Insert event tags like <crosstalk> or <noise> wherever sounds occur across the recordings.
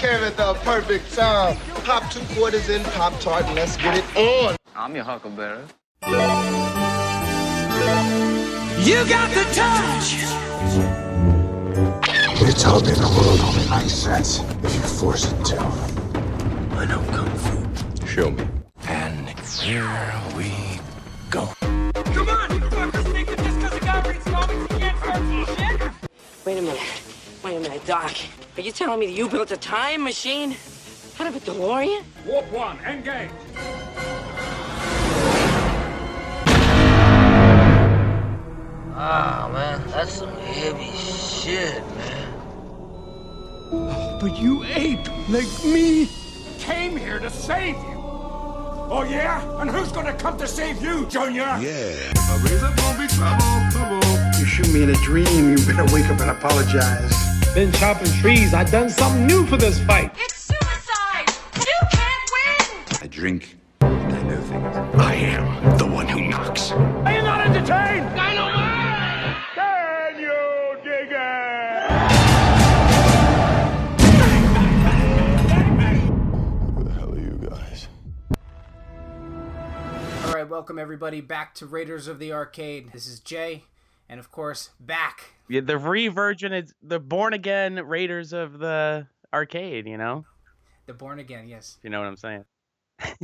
came at the perfect time. Pop two quarters in Pop Tart and let's get it on. I'm your huckleberry. You got the touch. It's all in the world only makes sense if you force it to. I know kung fu. Show me. And here we go. Come on, you fuckers think that just because a guy reads comics he can't start some shit? Wait a minute. Wait a minute, Doc. Are you telling me that you built a time machine out of a DeLorean? Warp one, engage. Oh, man, that's some heavy shit, man. Oh, but you ape, like me, came here to save you. Oh yeah? And who's gonna come to save you, Junior? Yeah. You shoot me in a dream, you better wake up and apologize. Been chopping trees. I done something new for this fight. It's suicide! You can't win! I drink. and I know things. I am the one who knocks. Are you not entertained? I know. Can you dig it? Who the hell are you guys? All right, welcome everybody back to Raiders of the Arcade. This is Jay, and of course, back. Yeah, the re-virgin is the born again Raiders of the arcade. You know, The Born Again, yes. you know what I'm saying. I,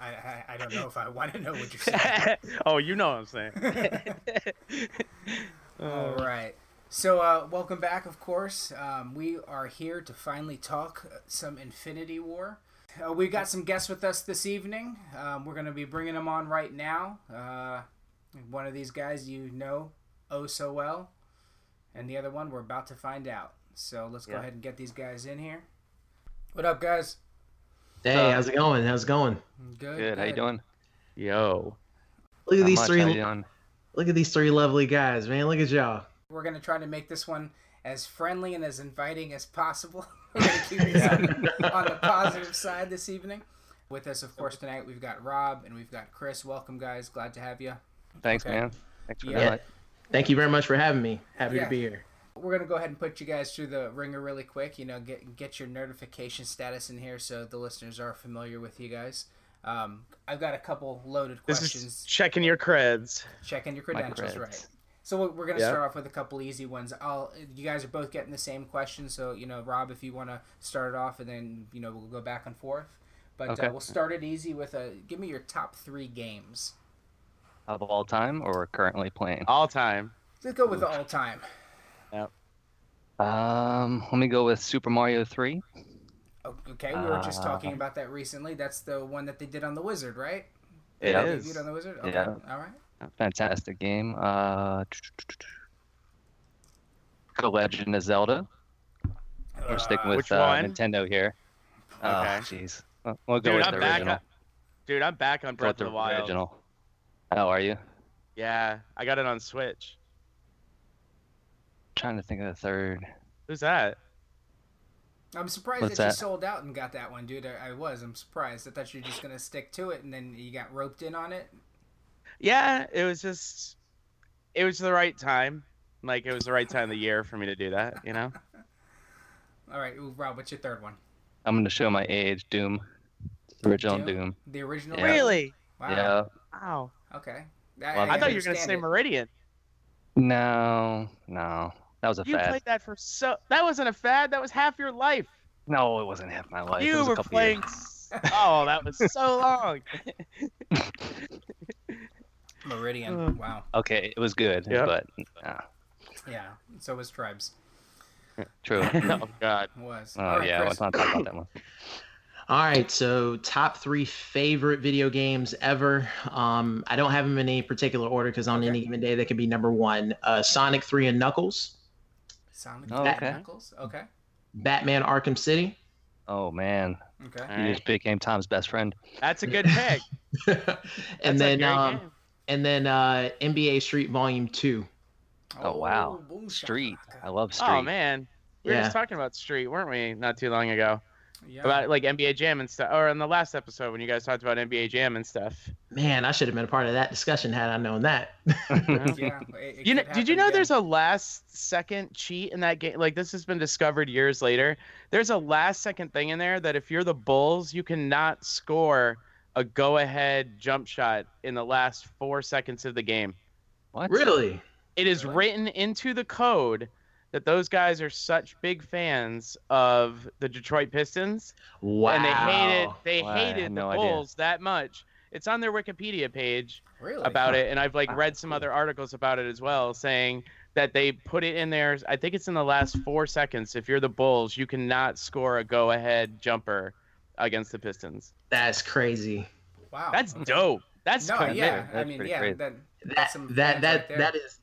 I, I don't know if I want to know what you're saying. <laughs> oh, you know what I'm saying. <laughs> <laughs> All right. So, uh, welcome back, of course. Um, we are here to finally talk uh, some Infinity War. Uh, we got some guests with us this evening. Um, we're going to be bringing them on right now. Uh, one of these guys you know oh so well, and the other one we're about to find out. So, let's go Yeah. ahead and get these guys in here. What up, guys? Hey, how's it going? How's it going? Good. Good. How you doing? Yo, Look at Not these three. How you doing? Look at these three lovely guys, man. Look at y'all. We're gonna try to make this one as friendly and as inviting as possible. <laughs> We're gonna keep this <laughs> on, on the positive side this evening. With us, of course, tonight we've got Rob and we've got Chris. Welcome, guys. Glad to have you. Thanks, Okay. man. Thanks for Yeah. the invite. Thank you very much for having me. Happy Yeah. to be here. We're gonna go ahead and put you guys through the ringer really quick. You know, get get your notification status in here so the listeners are familiar with you guys. Um, I've got a couple loaded this questions. is checking your creds. checking your credentials creds. right so we're- we're going to Yep. start off with a couple easy ones i'll you guys are both getting the same question so you know rob if you want to start it off and then you know we'll go back and forth but Okay. uh, we'll start it easy with a give me your top three games Of all time or currently playing? All time. let's go with the all time Yep. Um, let me go with Super Mario 3. Oh, okay we were just talking Uh, about that recently that's the one that they did on the wizard right It Yeah. Is. on the wizard okay Yeah. all right Fantastic game. Uh, The Legend of Zelda. We're sticking with which uh. Nintendo here. Oh, Okay. jeez. We'll- We'll go Dude, with I'm the back. original. On, dude, I'm back on Go Breath of the Wild. original. How are you? Yeah, I got it on Switch. trying to think of the third. Who's that? i'm surprised What's that you that? sold out and got that one dude I, I was i'm surprised i thought you were just going to stick to it and then you got roped in on it Yeah, it was just, it was the right time. Like it was the right time of the year for me to do that. You know. <laughs> all right ooh, rob what's your third one I'm going to show my age. Doom. Original Doom? Doom. The original. Yeah. Really? Wow. Yeah. Wow. Okay. Well, I thought you were gonna say it. Meridian. No, no. That was a You fad. played that for so. That wasn't a fad. That was half your life. No, it wasn't half my life. it you was a were couple playing. years. Oh, that was so long. <laughs> Meridian. Uh. wow. Okay, it was good, Yep. but uh, Yeah. So was Tribes. true. <laughs> oh God. Was. Oh All right, yeah, Chris. let's not talk about that one. <laughs> All right, so top three favorite video games ever. Um, I don't have them in any particular order because on Okay. any given day they could be number one. Uh, Sonic Three and Knuckles, Sonic Oh, and okay. Knuckles. Okay. Batman Arkham City, Oh man, Okay. All you right. just became Tom's best friend. That's a good pick. <laughs> and That's a then great um, game. and then uh, NBA Street Volume Two. Oh, wow. boom Street. I love Street. Oh man, we were Yeah. just talking about Street, weren't we? Not too long ago. Yeah. about like NBA Jam and stuff, or in the last episode when you guys talked about NBA Jam and stuff. Man, I should have been a part of that discussion had I known that. <laughs> yeah. it- it You know, did you know again. there's a last second cheat in that game? Like this has been discovered years later. There's a last second thing in there that if you're the Bulls, you cannot score a go ahead jump shot in the last four seconds of the game. What? really? It is written into the code that those guys are such big fans of the Detroit Pistons Wow. and they hated they Wow, I had hated no the idea. Bulls that much. It's on their Wikipedia page really about it, and I've like Wow, read some other articles about it as well, saying that they put it in there. I think it's in the last four seconds. If you're the Bulls, you cannot score a go-ahead jumper against the Pistons. That's crazy. Wow. That's okay. dope. That's No, commitment. yeah. I mean, yeah. That, That that's some that fans that right that is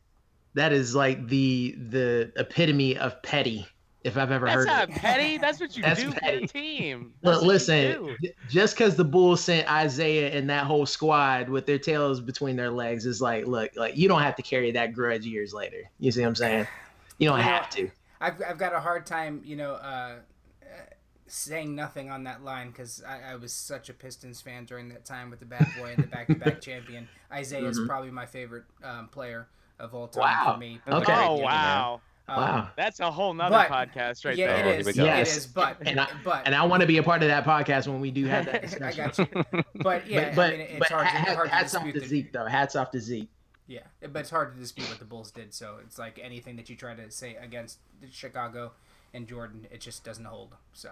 that is like the the epitome of petty if I've ever That's heard not it. petty. That's what you That's do for petty. team. Look, That's what you listen, just because the Bulls sent Isaiah and that whole squad with their tails between their legs is like, look, like you don't have to carry that grudge years later. You see what I'm saying? You don't You know, have to. I've, I've got a hard time, you know, uh, uh, saying nothing on that line because I, I was such a Pistons fan during that time with the bad boy and the back-to-back <laughs> champion. Isaiah is Mhm. probably my favorite um, player of all time Wow. for me. That's Okay. Oh game, wow, Um, Wow. that's a whole nother But- podcast right yeah, there. It here is. we go. Yeah, Yes. it is. But And I but and I want to be a part of that podcast when we do have that <laughs> I discussion. got you. But yeah, but but, I mean, it's but hard to, hat- hard to hats off dispute to Zeke though. Hats off to Zeke. Yeah, but it's hard to dispute what the Bulls did. So it's like anything that you try to say against Chicago and Jordan, it just doesn't hold. So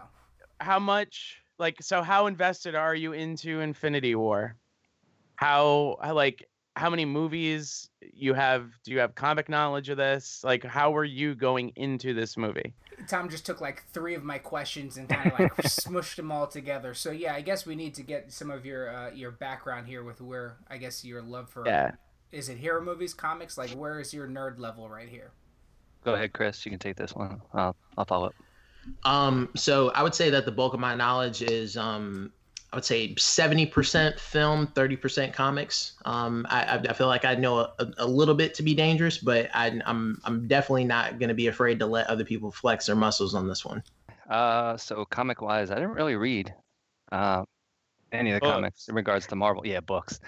how much like so how invested are you into infinity war how how, like how many movies you have do you have comic knowledge of this like how were you going into this movie Tom just took like three of my questions and kind of like <laughs> smushed them all together. So yeah, I guess we need to get some of your uh, your background here with where I guess your love for yeah is it hero movies, comics? Like where is your nerd level right here? Go ahead, Chris. You can take this one. I'll, I'll follow up. Um, so I would say that the bulk of my knowledge is, um, I would say seventy percent film, thirty percent comics. Um, I, I I feel like I know a, a little bit to be dangerous, but I, I'm I'm definitely not going to be afraid to let other people flex their muscles on this one. Uh, so comic wise, I didn't really read uh, any of the Books. comics in regards to Marvel. Yeah, books.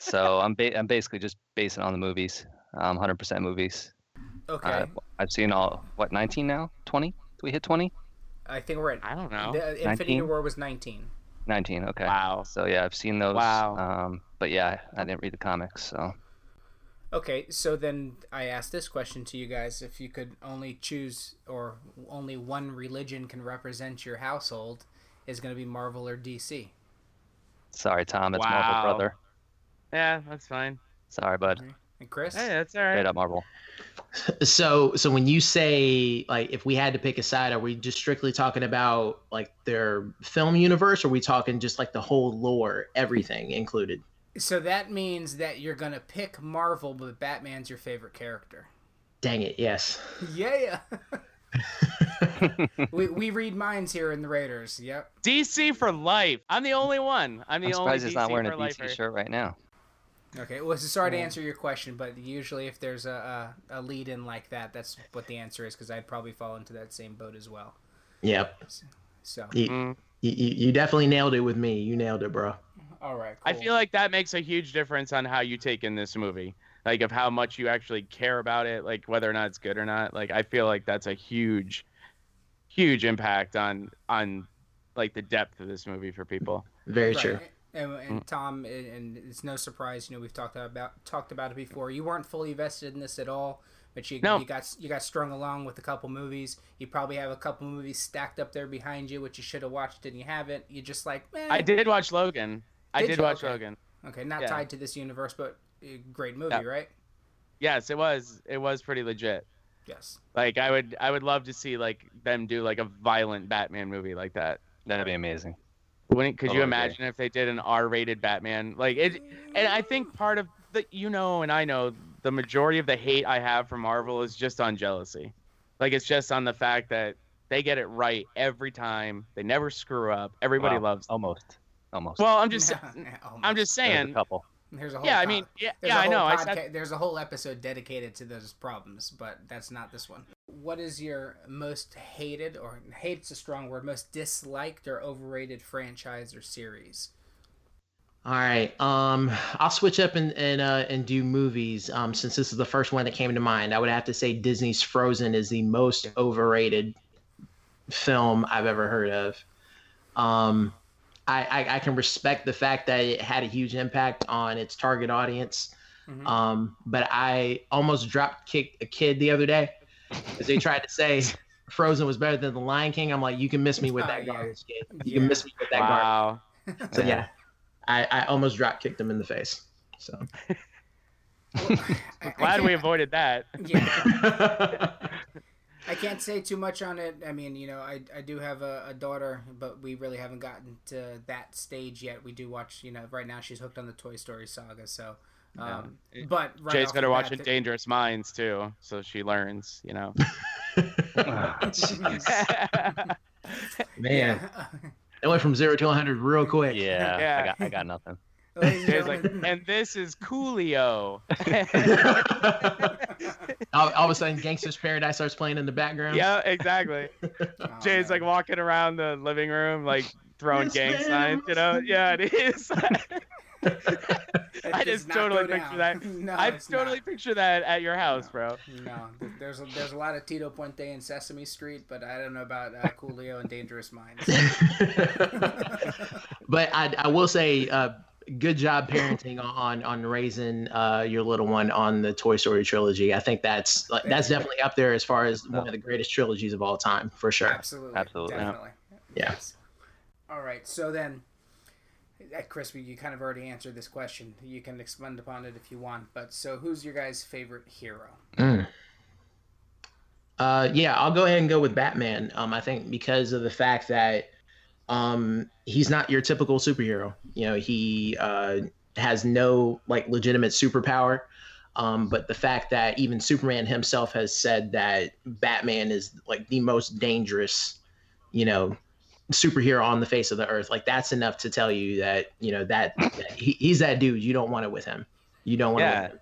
So <laughs> I'm ba- I'm basically just basing on the movies. Um, 100% movies. Okay, Uh, I've seen all what 19 now? 20? Do we hit 20? I think we're at i don't know the Infinity War was nineteen. 19. Okay. wow So yeah, I've seen those. Wow. Um, but yeah, I didn't read the comics. So Okay, so then I asked this question to you guys: If you could only choose, or only one religion can represent your household, is going to be Marvel or DC? sorry, Tom. It's Wow. Marvel, brother. yeah that's fine Sorry, bud. And Chris? hey that's all Straight right up Marvel. So so when you say like if we had to pick a side, are we just strictly talking about like their film universe, or are we talking just like the whole lore, everything included? So that means that you're gonna pick Marvel, but Batman's your favorite character. Dang it, yes. <laughs> Yeah. <laughs> we, we read minds here in the Raiders. Yep. dc for life i'm the only one i'm the I'm only surprised he's DC not wearing a DC lifer. shirt right now. Okay. Well, so sorry to answer your question, but usually if there's a a, a lead in like that, that's what the answer is because I'd probably fall into that same boat as well. Yep. So You, Mm. you, you definitely nailed it with me. You nailed it, bro. all right. I feel like that makes a huge difference on how you take in this movie. Like of how much you actually care about it, like whether or not it's good or not. Like I feel like that's a huge huge impact on on like the depth of this movie for people. Very Right. true. And, and Mm. Tom, and- it's no surprise, you know, we've talked about talked about it before. You weren't fully vested in this at all, but you No. you got you got strung along with a couple movies. You probably have a couple movies stacked up there behind you, which you should have watched and you haven't. You just like, man. I did watch Logan. I Did did you? watch Okay. Logan. Okay, not yeah. tied to this universe, but a great movie, Yeah. right? Yes, it was. It was pretty legit. Yes. Like I would I would love to see like them do like a violent Batman movie like that. That'd be amazing. Wouldn't could you Totally agree. imagine if they did an R-rated Batman? Like it and I think part of the you know and I know the majority of the hate I have for Marvel is just on jealousy. Like it's just on the fact that they get it right every time. They never screw up. Everybody Wow, loves. Almost. Almost. Well, I'm just <laughs> Almost. I'm just There's a saying. couple. There's a whole Yeah, I mean, yeah, there's yeah, a I whole know. I podca- said there's a whole episode dedicated to those problems, but that's not this one. What is your most hated, or hate's a strong word, most disliked or overrated franchise or series? All right. Um, I'll switch up and and uh, and do movies. Um, since this is the first one that came to mind, I would have to say Disney's Frozen is the most overrated film I've ever heard of. Um, I, I I can respect the fact that it had a huge impact on its target audience. Mhm. Um, but I almost dropped kicked a kid the other day because they tried to say Frozen was better than The Lion King. I'm like, you can miss me with that <laughs> yeah. garbage, kid. You Yeah. can miss me with that garbage. Wow. So yeah, I, I almost drop kicked him in the face. So I, <laughs> I Glad we avoided that. Yeah. I can't say too much on it. I mean, you know, I, I do have a, a daughter, but we really haven't gotten to that stage yet. We do watch, you know, right now she's hooked on the Toy Story saga. So, um, but right Jay's off better the bat, watching the- Dangerous Minds too, so she learns. You know. <laughs> <laughs> Jeez. <laughs> man, it went from zero to 100 real quick. yeah, Yeah. I got I got nothing. And Jay's like, and this is Coolio. all, all of a sudden, Gangster's Paradise starts playing in the background. yeah, exactly. oh, Jay's man. like walking around the living room, like throwing Yes, gang ma'am. signs. You know? Yeah, it is. That I just totally picture that. <laughs> No, I totally not. picture that at your house, bro. No, there's a, there's a lot of Tito Puente and Sesame Street, but I don't know about uh, Coolio and Dangerous Minds. <laughs> <laughs> but I, I will say, uh, good job parenting on on raising uh, your little one on the Toy Story trilogy. I think that's like, that's definitely up there as far as one of the greatest trilogies of all time, for sure. Absolutely. Absolutely. Definitely. Yeah. Yes. All right. So then, uh, Chris, you kind of already answered this question. You can expand upon it if you want. But so, who's your guys' favorite hero? Mm. Uh, yeah, I'll go ahead and go with Batman. Um, I think because of the fact that um, he's not your typical superhero. You know, he uh, has no like legitimate superpower. Um, but the fact that even Superman himself has said that Batman is like the most dangerous, you know, superhero on the face of the earth, like that's enough to tell you that you know that, that he, he's that dude. You don't want it with him. You don't want it Yeah. with him.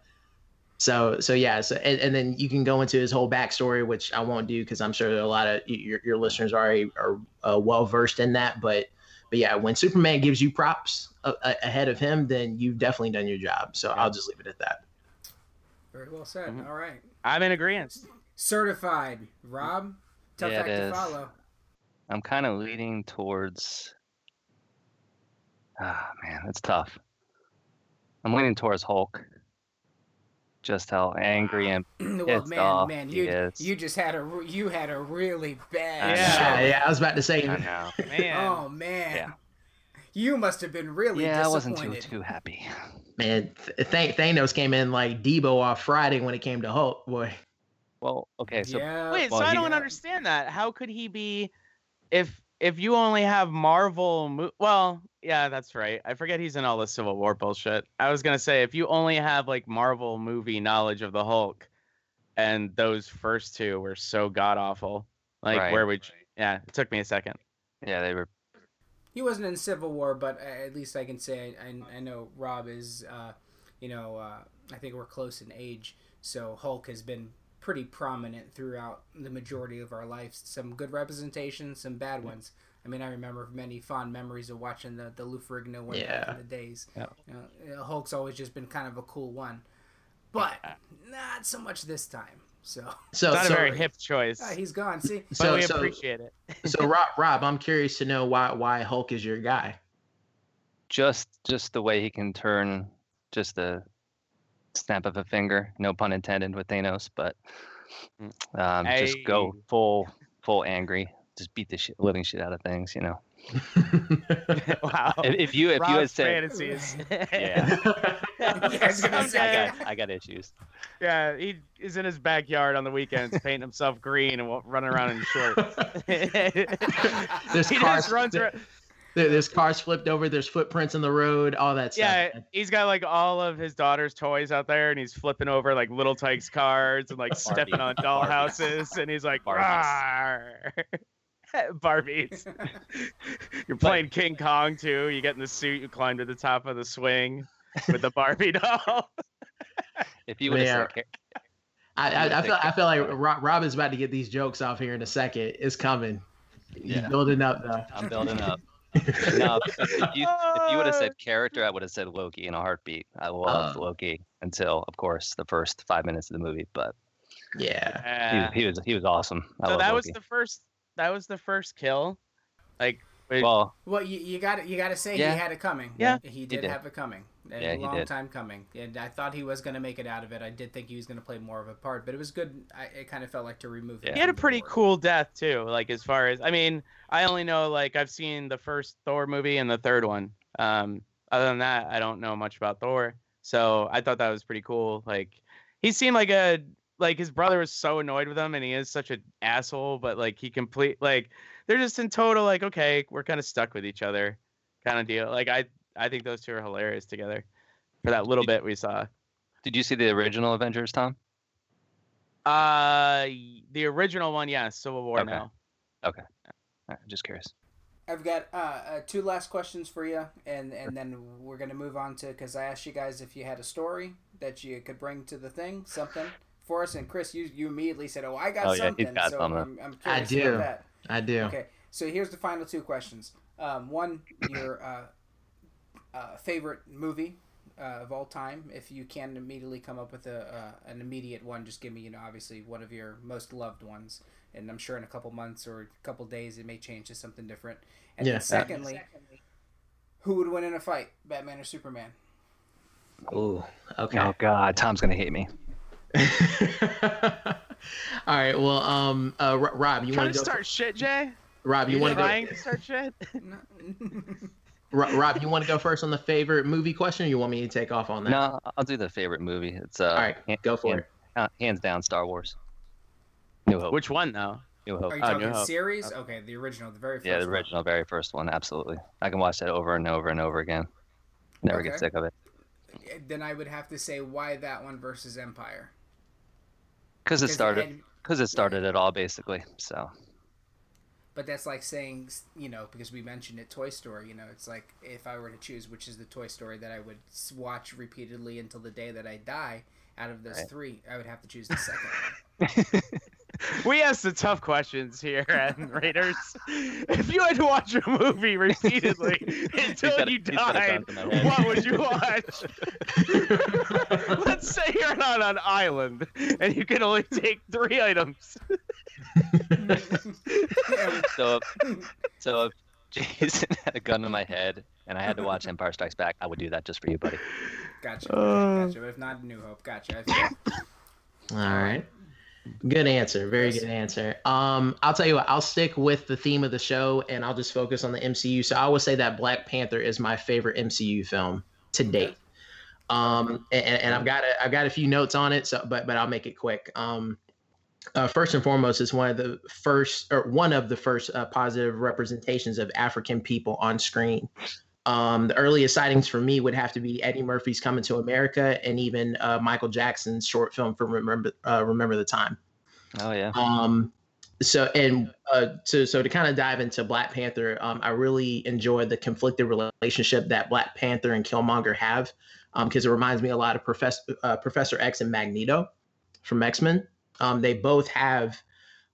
So so yeah, so and, and then you can go into his whole backstory, which I won't do because I'm sure a lot of your, your listeners already are uh, well versed in that. But but yeah, when Superman gives you props a, a, ahead of him, then you've definitely done your job. So I'll just leave it at that. Very well said. Mhm. All right. I'm in agreement. Certified. Rob, tough Yeah, act to follow. I'm kind of leaning towards. Ah, man, it's tough. I'm leaning towards Hulk. Just how angry and <clears throat> well, pissed man, off man, he you is. you just had a you had a really bad. Yeah, show. yeah. I was about to say. I know. <laughs> Man. Oh man. Yeah. You must have been really yeah, I wasn't disappointed. too too happy. Man, Th- Th- Thanos came in like Deebo off Friday when it came to Hulk. Boy, Well, okay, so yeah. Wait, Well, so I don't understand that. How could he be if if you only have Marvel mo- well, yeah, that's right. I forget he's in all the Civil War bullshit. I was going to say if you only have like Marvel movie knowledge of the Hulk and those first two were so god awful. Like Right. where would you, Yeah, it took me a second. yeah, they were. He wasn't in Civil War, but uh, at least I can say I, I know Rob is, uh, you know, uh, I think we're close in age, so Hulk has been pretty prominent throughout the majority of our lives. Some good representations, some bad ones. I mean, I remember many fond memories of watching the the Lou Ferrigno one back in the days. Yeah. You know, uh, Hulk's always just been kind of a cool one, but not so much this time. So so Not so, a very hip choice. ah, he's gone. See, but so we so, appreciate it. <laughs> so Rob, Rob, I'm curious to know why why Hulk is your guy. just just the way he can turn just a snap of a finger no pun intended with thanos but um, just go full full angry just beat the shit, living shit out of things you know <laughs> wow. <laughs> if, if you if you had said fantasies. <laughs> yeah Yeah, I was gonna I got, I got issues Yeah, he is in his backyard on the weekends painting himself green and running around in shorts. There's he cars, just runs there- around. There- there's cars flipped over. There's footprints in the road. All that stuff. Yeah, he's got like all of his daughter's toys out there, and he's flipping over like little Tikes cards and like <laughs> stepping on doll houses, and he's like, Barbies. <laughs> Barbies. <laughs> You're playing King Kong too. You get in the suit, you climb to the top of the swing with the Barbie doll. if you would have Yeah. I, I, I feel I feel like Rob, Rob is about to get these jokes off here in a second. It's coming. He's Yeah. building up though. I'm building up. <laughs> no, if you if you would have said <laughs> character, I would have said Loki in a heartbeat. I loved Uh. Loki until, of course, the first five minutes of the movie. But Yeah. he, was- he was he was awesome. I so love that was the first. That was the first kill. Like, wait, well, Well, you, you got to you got to say Yeah. he had it coming. Yeah. he did, did. have it coming. A Yeah, he long did. time coming, and I thought he was going to make it out of it. I did think he was going to play more of a part, but it was good. I, it kind of felt like to remove. him he had a pretty cool death too. Like as far as I mean, I only know like I've seen the first Thor movie and the third one. Um, other than that, I don't know much about Thor. So I thought that was pretty cool. Like he seemed like a like his brother was so annoyed with him, and he is such an asshole. But like he complete like they're just in total like okay, we're kind of stuck with each other, kind of deal. Like I I think those two are hilarious together. For that little bit we saw. did you see the original Avengers, Tom? Uh, the original one, yes. Civil War Okay. now. All right, just curious. I've got uh, uh, two last questions for you, and and then we're gonna move on to because I asked you guys if you had a story that you could bring to the thing, something for us. And Chris, you you immediately said, "Oh, I got Oh, yeah, he's something." got so something. I'm, I'm I curious do. About that. I do. Okay, so here's the final two questions. Um, one, your uh, uh, favorite movie uh, of all time. If you can immediately come up with a uh, an immediate one, just give me, you know, obviously one of your most loved ones. And I'm sure in a couple months or a couple days it may change to something different. And Yeah. then secondly, who would win in a fight, Batman or Superman? Ooh. Okay. Oh God, Tom's gonna hate me. <laughs> <laughs> All right. Well, um, uh, Rob, you want to to go? start shit, Jay? Rob, you You want to go? to start shit? <laughs> <laughs> Ro- Rob, you want to go first on the favorite movie question, or you want me to take off on that? No, I'll do the favorite movie. It's uh, All right, han- go for hand- it. uh, hands down, Star Wars. New Hope. Which one though? New Hope. Are you Oh, talking New Hope. series? Okay, the original, the very first Yeah, the one. original, very first one. Absolutely. I can watch that over and over and over again. Never Okay. get sick of it. Then I would have to say why that one versus Empire. Because it started. Because it started it all, basically. So. But that's like saying, you know, because we mentioned it, Toy Story. You know, it's like if I were to choose which is the Toy Story that I would watch repeatedly until the day that I die, out of those Right. three, I would have to choose the second one. <laughs> <laughs> We asked the tough questions here <laughs> at Raiders. If you had to watch a movie repeatedly <laughs> until got a- you he's got a died, gun to my head. what would you watch? Let's say you're on an island and you can only take three items. So, if, so if Jason had a gun to my head and I had to watch Empire Strikes Back, I would do that just for you, buddy. Gotcha. Uh. gotcha. But if not, New Hope. Gotcha. All right. Good answer. Very good answer. Um, I'll tell you what. I'll stick with the theme of the show, and I'll just focus on the MCU. So I will say that Black Panther is my favorite MCU film to date. Um, and, and I've got a, I've got a few notes on it. So, but but I'll make it quick. Um, uh, first and foremost, it's one of the first or one of the first uh, positive representations of African people on screen. Um, the earliest sightings for me would have to be Eddie Murphy's Coming to America, and even uh, Michael Jackson's short film for Remember uh, Remember the Time. Oh yeah. Um, so and uh, so so to kind of dive into Black Panther, um, I really enjoyed the conflicted relationship that Black Panther and Killmonger have, because it reminds me a lot of Professor uh, Professor X and Magneto from X Men. Um, they both have.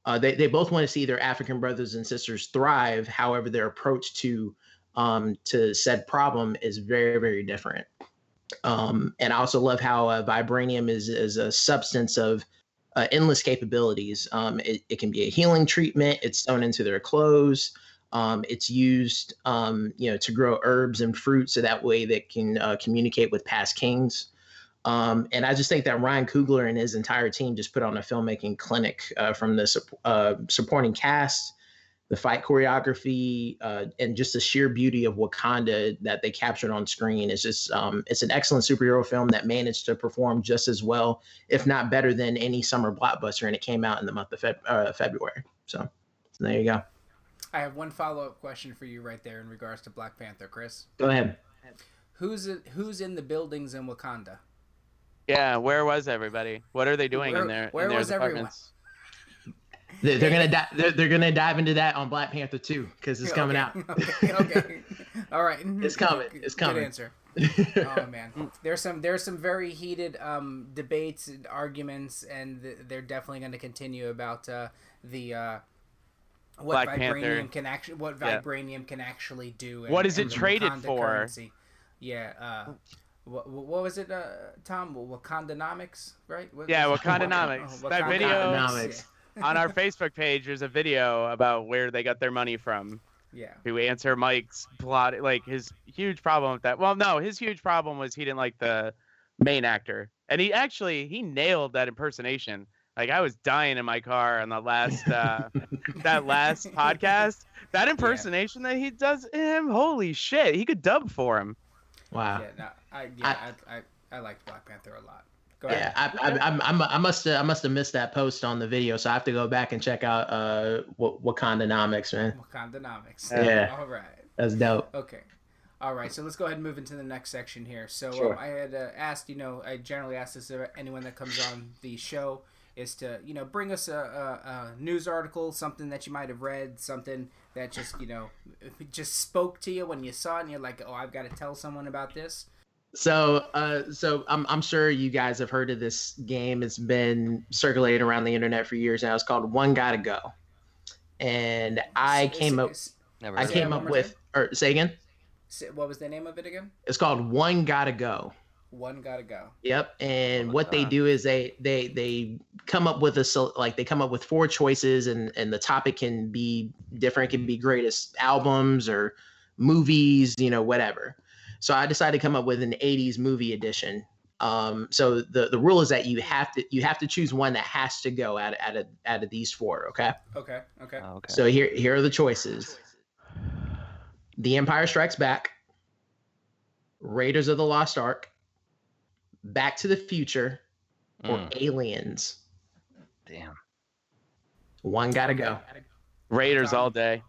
Uh, they, they both want to see their African brothers and sisters thrive. However, their approach to um, to said problem is very, very different. Um, and I also love how uh, vibranium is, is a substance of uh, endless capabilities. Um, it, it can be a healing treatment. It's sewn into their clothes. Um, it's used, um, you know, to grow herbs and fruit, so that way they can uh, communicate with past kings. Um, and I just think that Ryan Coogler and his entire team just put on a filmmaking clinic uh, from the sup- uh, supporting cast, the fight choreography, uh, and just the sheer beauty of Wakanda that they captured on screen. It's just um, it's an excellent superhero film that managed to perform just as well, if not better than any summer blockbuster, and it came out in the month of Feb- uh, February. So, so there you go. I have one follow up question for you right there in regards to Black Panther, Chris. Go ahead. Who's in, who's in the buildings in Wakanda? Yeah, where was everybody? What are they doing Where- in their where in their was everyone? Apartments? They're, they're gonna di- they're, they're gonna dive into that on Black Panther too because it's coming Okay, out. okay, okay. <laughs> All right. It's coming. It's coming. Good answer. <laughs> oh man, there's some there's some very heated um, debates and arguments, and th- they're definitely going to continue about uh, the uh, what Black vibranium Panther. can actually what Yeah. vibranium can actually do. What is and it traded Wakanda for? currency. Yeah. Uh, what, what was it, uh, Tom? Wakandanomics, right? What- Yeah, was it? Wakandanomics. <laughs> Oh, That video Wakandanomics. On our Facebook page, there's a video about where they got their money from. Yeah. To answer Mike's plot, like his huge problem with that. Well, no, his huge problem was he didn't like the main actor, and he actually he nailed that impersonation. Like I was dying in my car on the last uh, <laughs> that last podcast. That impersonation that he does him, holy shit, he could dub for him. Wow. Yeah, no, I, yeah, I, I, I liked Black Panther a lot. Go Yeah, ahead. I, I, I'm, I'm, must have, I must have missed that post on the video, so I have to go back and check out uh, Wa- Wakandanomics, man. Wakandanomics. Yeah. All right. That's dope. Okay. All right, so let's go ahead and move into the next section here. So Sure. um, I had uh, asked, you know, I generally ask this of anyone that comes on the show is to, you know, bring us a, a, a news article, something that you might have read, something that just, you know, just spoke to you when you saw it, and you're like, oh, I've got to tell someone about this. So, uh, so I'm, I'm sure you guys have heard of this game. It's been circulating around the internet for years now. It's called One Gotta Go, and I S- came up, Never I came up with, or say again. What was the name of it again? It's called One Gotta Go. One gotta go. Yep. And What what they do is they they they come up with a so like they come up with four choices and and the topic can be different. It can be greatest albums or movies, you know, whatever. So I decided to come up with an 80s movie edition. Um, so the the rule is that you have to you have to choose one that has to go out of out of out of these four. Okay. Okay, okay. Oh, okay. So here here are the choices. The Empire Strikes Back, Raiders of the Lost Ark, Back to the Future, or Mm, Aliens. damn. One gotta go. Raiders all day.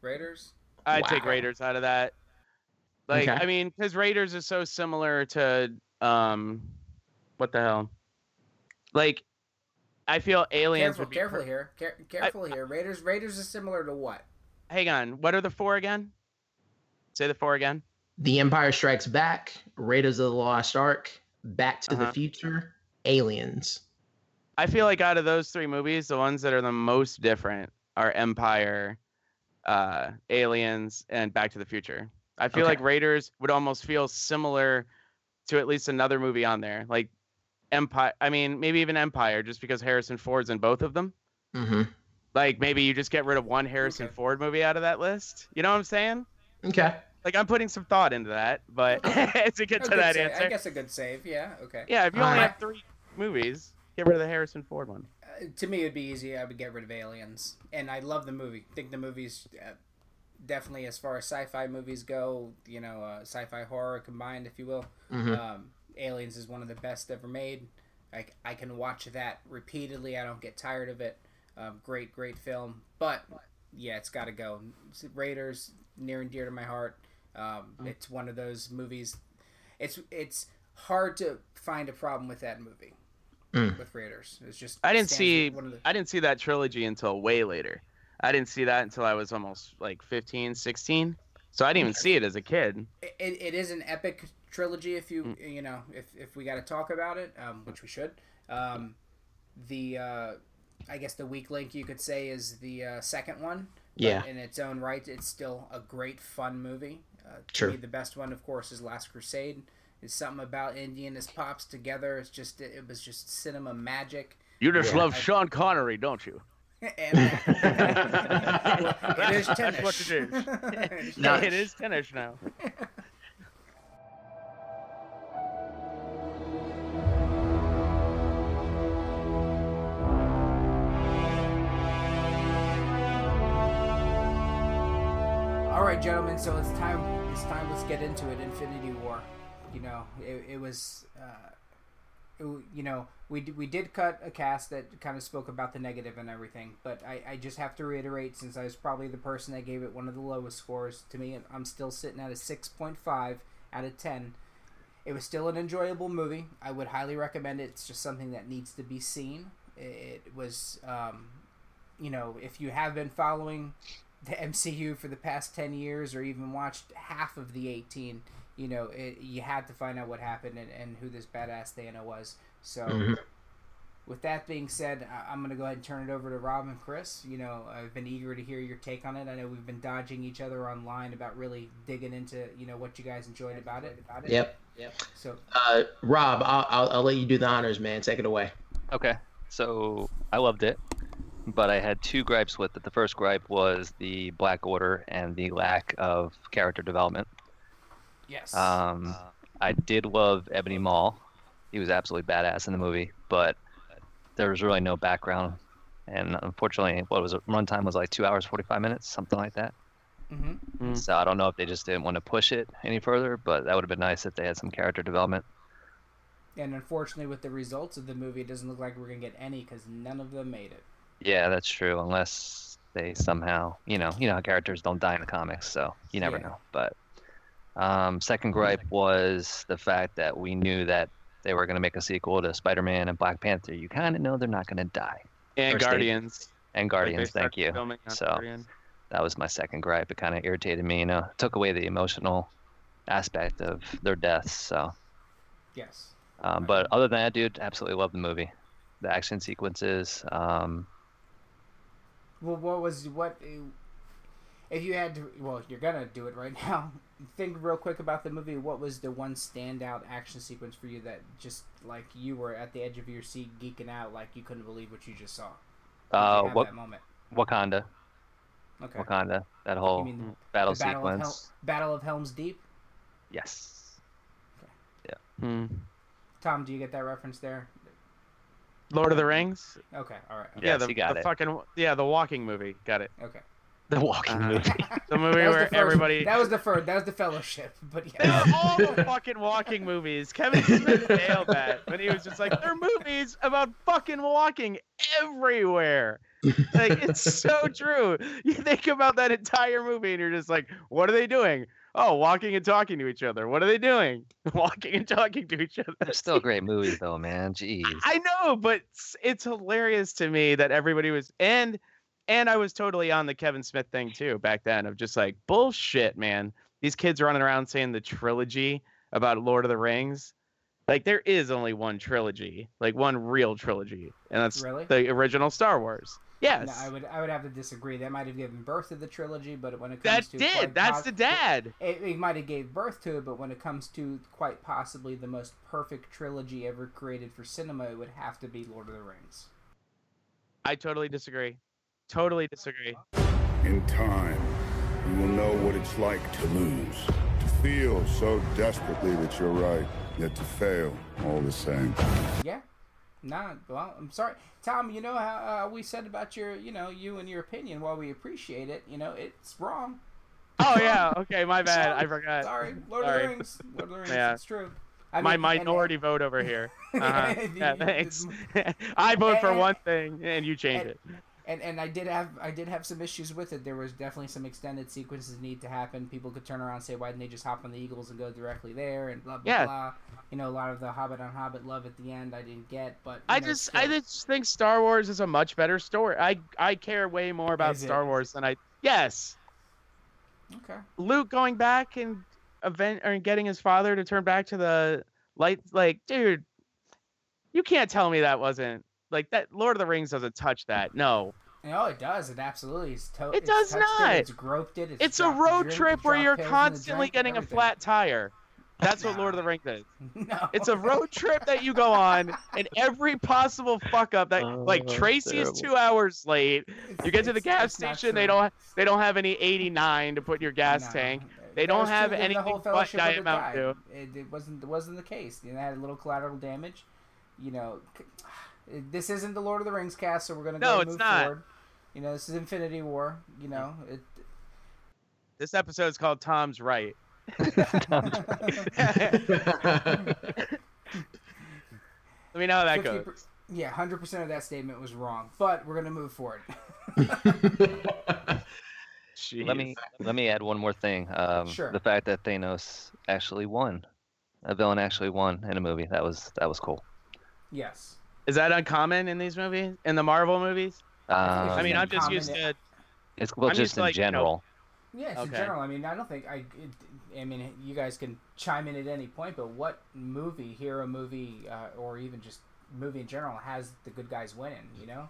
Raiders? I'd take Raiders out of that. Like, Okay. I mean, because Raiders is so similar to um, what the hell? Like, I feel Aliens Careful, would be. careful per- here. Care, careful here. Raiders Raiders is similar to what? Hang on, what are the four again? Say the four again. The Empire Strikes Back, Raiders of the Lost Ark, Back to Uh-huh. the Future, Aliens. I feel like out of those three movies, the ones that are the most different are Empire, uh, Aliens, and Back to the Future. I feel Okay. like Raiders would almost feel similar to at least another movie on there, like Empire. I mean, maybe even Empire, just because Harrison Ford's in both of them. Mm-hmm. Like maybe you just get rid of one Harrison Okay. Ford movie out of that list. You know what I'm saying? Okay. Like I'm putting some thought into that, but <laughs> to get A to good that save. answer, I guess a good save. Yeah. Okay. yeah, if you only Alright. have three movies, get rid of the Harrison Ford one. Uh, to me, it'd be easy. I would get rid of Aliens, and I love the movie. think the movie's uh, definitely, as far as sci-fi movies go, you know, uh, sci-fi horror combined, if you will. Mhm. Um, Aliens is one of the best ever made. I, I can watch that repeatedly. I don't get tired of it. Um, great, great film. But yeah, it's got to go. Raiders near and dear to my heart. Um, Mm. It's one of those movies. It's it's hard to find a problem with that movie. Mm. With Raiders, it's just I didn't see one of the- I didn't see that trilogy until way later. I didn't see that until I was almost like 15, 16. So I didn't even see it as a kid. it, it is an epic trilogy if you Mm. you know if, if we got to talk about it um, which we should um, the uh, i guess the weak link you could say is the uh, second one but Yeah. in its own right it's still a great fun movie uh, to Sure. me the best one of course is last crusade it's something about indy and his pops together it's just it was just cinema magic You just Yeah. love I- Sean Connery, don't you? And that. <laughs> Well, it is That's tennis. what it is. <laughs> It is No, tennis. it is tennis now. All right, gentlemen. So it's time. It's time. Let's get into it. Infinity War. You know, it, it was. Uh, it, w- you know, we d- we did cut a cast that kind of spoke about the negative and everything, but I, I just have to reiterate since I was probably the person that gave it one of the lowest scores to me, I'm still sitting at a six point five out of ten. It was still an enjoyable movie. I would highly recommend it. It's just something that needs to be seen. It, it was, um, you know, if you have been following the MCU for the past 10 years or even watched half of the 18, you know, it, you had to find out what happened and, and who this badass Thanos was. So, Mhm. with that being said, I, I'm going to go ahead and turn it over to Rob and Chris. You know, I've been eager to hear your take on it. I know we've been dodging each other online about really digging into, you know, what you guys enjoyed about it. About it. Yep. Yep. So, Uh, Rob, I'll, I'll, I'll let you do the honors, man. Take it away. Okay, so I loved it, but I had two gripes with it. The first gripe was the Black Order and the lack of character development. Yes. Um, I did love Ebony Maw. He was absolutely badass in the movie, but there was really no background. And unfortunately, what was it? Runtime was like two hours, 45 minutes, something like that. hmm So I don't know if they just didn't want to push it any further, but that would have been nice if they had some character development. And unfortunately, with the results of the movie, it doesn't look like we're going to get any because none of them made it. Yeah, that's true. Unless they somehow, you know, you know how characters don't die in the comics, so you never Yeah. know. But um, second gripe was the fact that we knew that they were going to make a sequel to Spider-Man and Black Panther. You kind of know they're not going to die. And Or stay- Guardians. And Like, Guardians, thank you. So Guardian. that was my second gripe. It kind of irritated me. You know, took away the emotional aspect of their deaths. So, Yes. um, but other than that, dude, absolutely love the movie. The action sequences. Um, Well, what was what? If you had to, well, you're gonna do it right <laughs> now. Think real quick about the movie. What was the one standout action sequence for you that just like you were at the edge of your seat, geeking out, like you couldn't believe what you just saw? Did you uh, have what that moment? Wakanda. Okay. Wakanda. That whole mean the- battle The Battle of, sequence. Hel- Battle of Helm's Deep. Yes. Okay. Yeah. Hmm. Tom, do you get that reference there? Lord of the Rings. Okay, all right. yeah, Yes, the, you got the it. fucking yeah, the walking movie. Got it. Okay. The walking Uh-huh. movie. <laughs> The movie That was where the first- everybody. That was the first. That was the Fellowship. But yeah. all <laughs> the fucking walking movies. Kevin Smith nailed that when he was just like, they're movies about fucking walking everywhere. Like it's so <laughs> true. You think about that entire movie and you're just like, what are they doing? Oh, walking and talking to each other. What are they doing? Walking and talking to each other. They're still great movies, though, man. Jeez. I know, but it's, it's hilarious to me that everybody was and and I was totally on the Kevin Smith thing too back then of just like bullshit, man. These kids running around saying the trilogy about Lord of the Rings. Like there is only one trilogy, like one real trilogy, and that's Really? the original Star Wars. Yes, No, I would I would have to disagree. That might have given birth to the trilogy, but when it that comes to did. That's pos- the dad. It, it might have gave birth to it, but when it comes to quite possibly the most perfect trilogy ever created for cinema, it would have to be Lord of the Rings. I totally disagree. Totally disagree. In time, you will know what it's like to lose. To feel so desperately that you're right, yet to fail all the same. Yeah. Nah, well, I'm sorry, Tom. You know how uh, we said about your, you know, you and your opinion. While we appreciate it, you know, it's wrong. Oh yeah, okay, my <laughs> bad. I forgot. Sorry, Lord of the Rings. Lord of the Rings. Yeah. It's true. I my mean, and- minority vote over here. <laughs> Uh-huh. yeah, thanks. <laughs> I vote for one thing, and you change and- it. And and I did have I did have some issues with it. There was definitely some extended sequences need to happen. People could turn around and say, "Why didn't they just hop on the Eagles and go directly there?" And blah blah Yeah. blah. You know, a lot of the Hobbit on Hobbit love at the end I didn't get, but I know, just, still- I just think Star Wars is a much better story. I, I care way more about Is it? Star Wars than I. Yes, okay. Luke going back and event or getting his father to turn back to the light. Like, dude, you can't tell me that wasn't like that. Lord of the Rings doesn't touch that. No, No, it does. It absolutely is. To- It does touched not. It, it's groped it. It's, it's a road drink- trip where you're pills in the constantly getting a flat tire. That's what Lord of the <laughs> Rings is. No. It's a road trip that you go on, and every possible fuck up that Oh, like Tracy Tracy's terrible. two hours late. You get to the gas station, they don't they don't have any 89 to put in your gas No. tank. That They don't have with the anything whole but Fellowship of Diet Mountain Dew. It, it wasn't it wasn't the case. You know, had a little collateral damage. You know, c- this isn't the Lord of the Rings cast, so we're gonna go No, and it's move not. forward. You know, this is Infinity War. You know, it. This episode is called Tom's Right. <laughs> Let me know how that 50 goes. Yeah, hundred percent of that statement was wrong, but we're gonna move forward. Let me let me add one more thing. Um, Sure. The fact that Thanos actually won, a villain actually won in a movie. That was that was cool. yes. Is that uncommon in these movies? In the Marvel movies? Um, I mean, I'm just uncommon used in- to. it's well I'm just in like, you know, general. Yeah, it's in general. I mean, I don't think I. It, I mean, you guys can chime in at any point, but what movie, hero movie, uh, or even just movie in general, has the good guys winning? You know,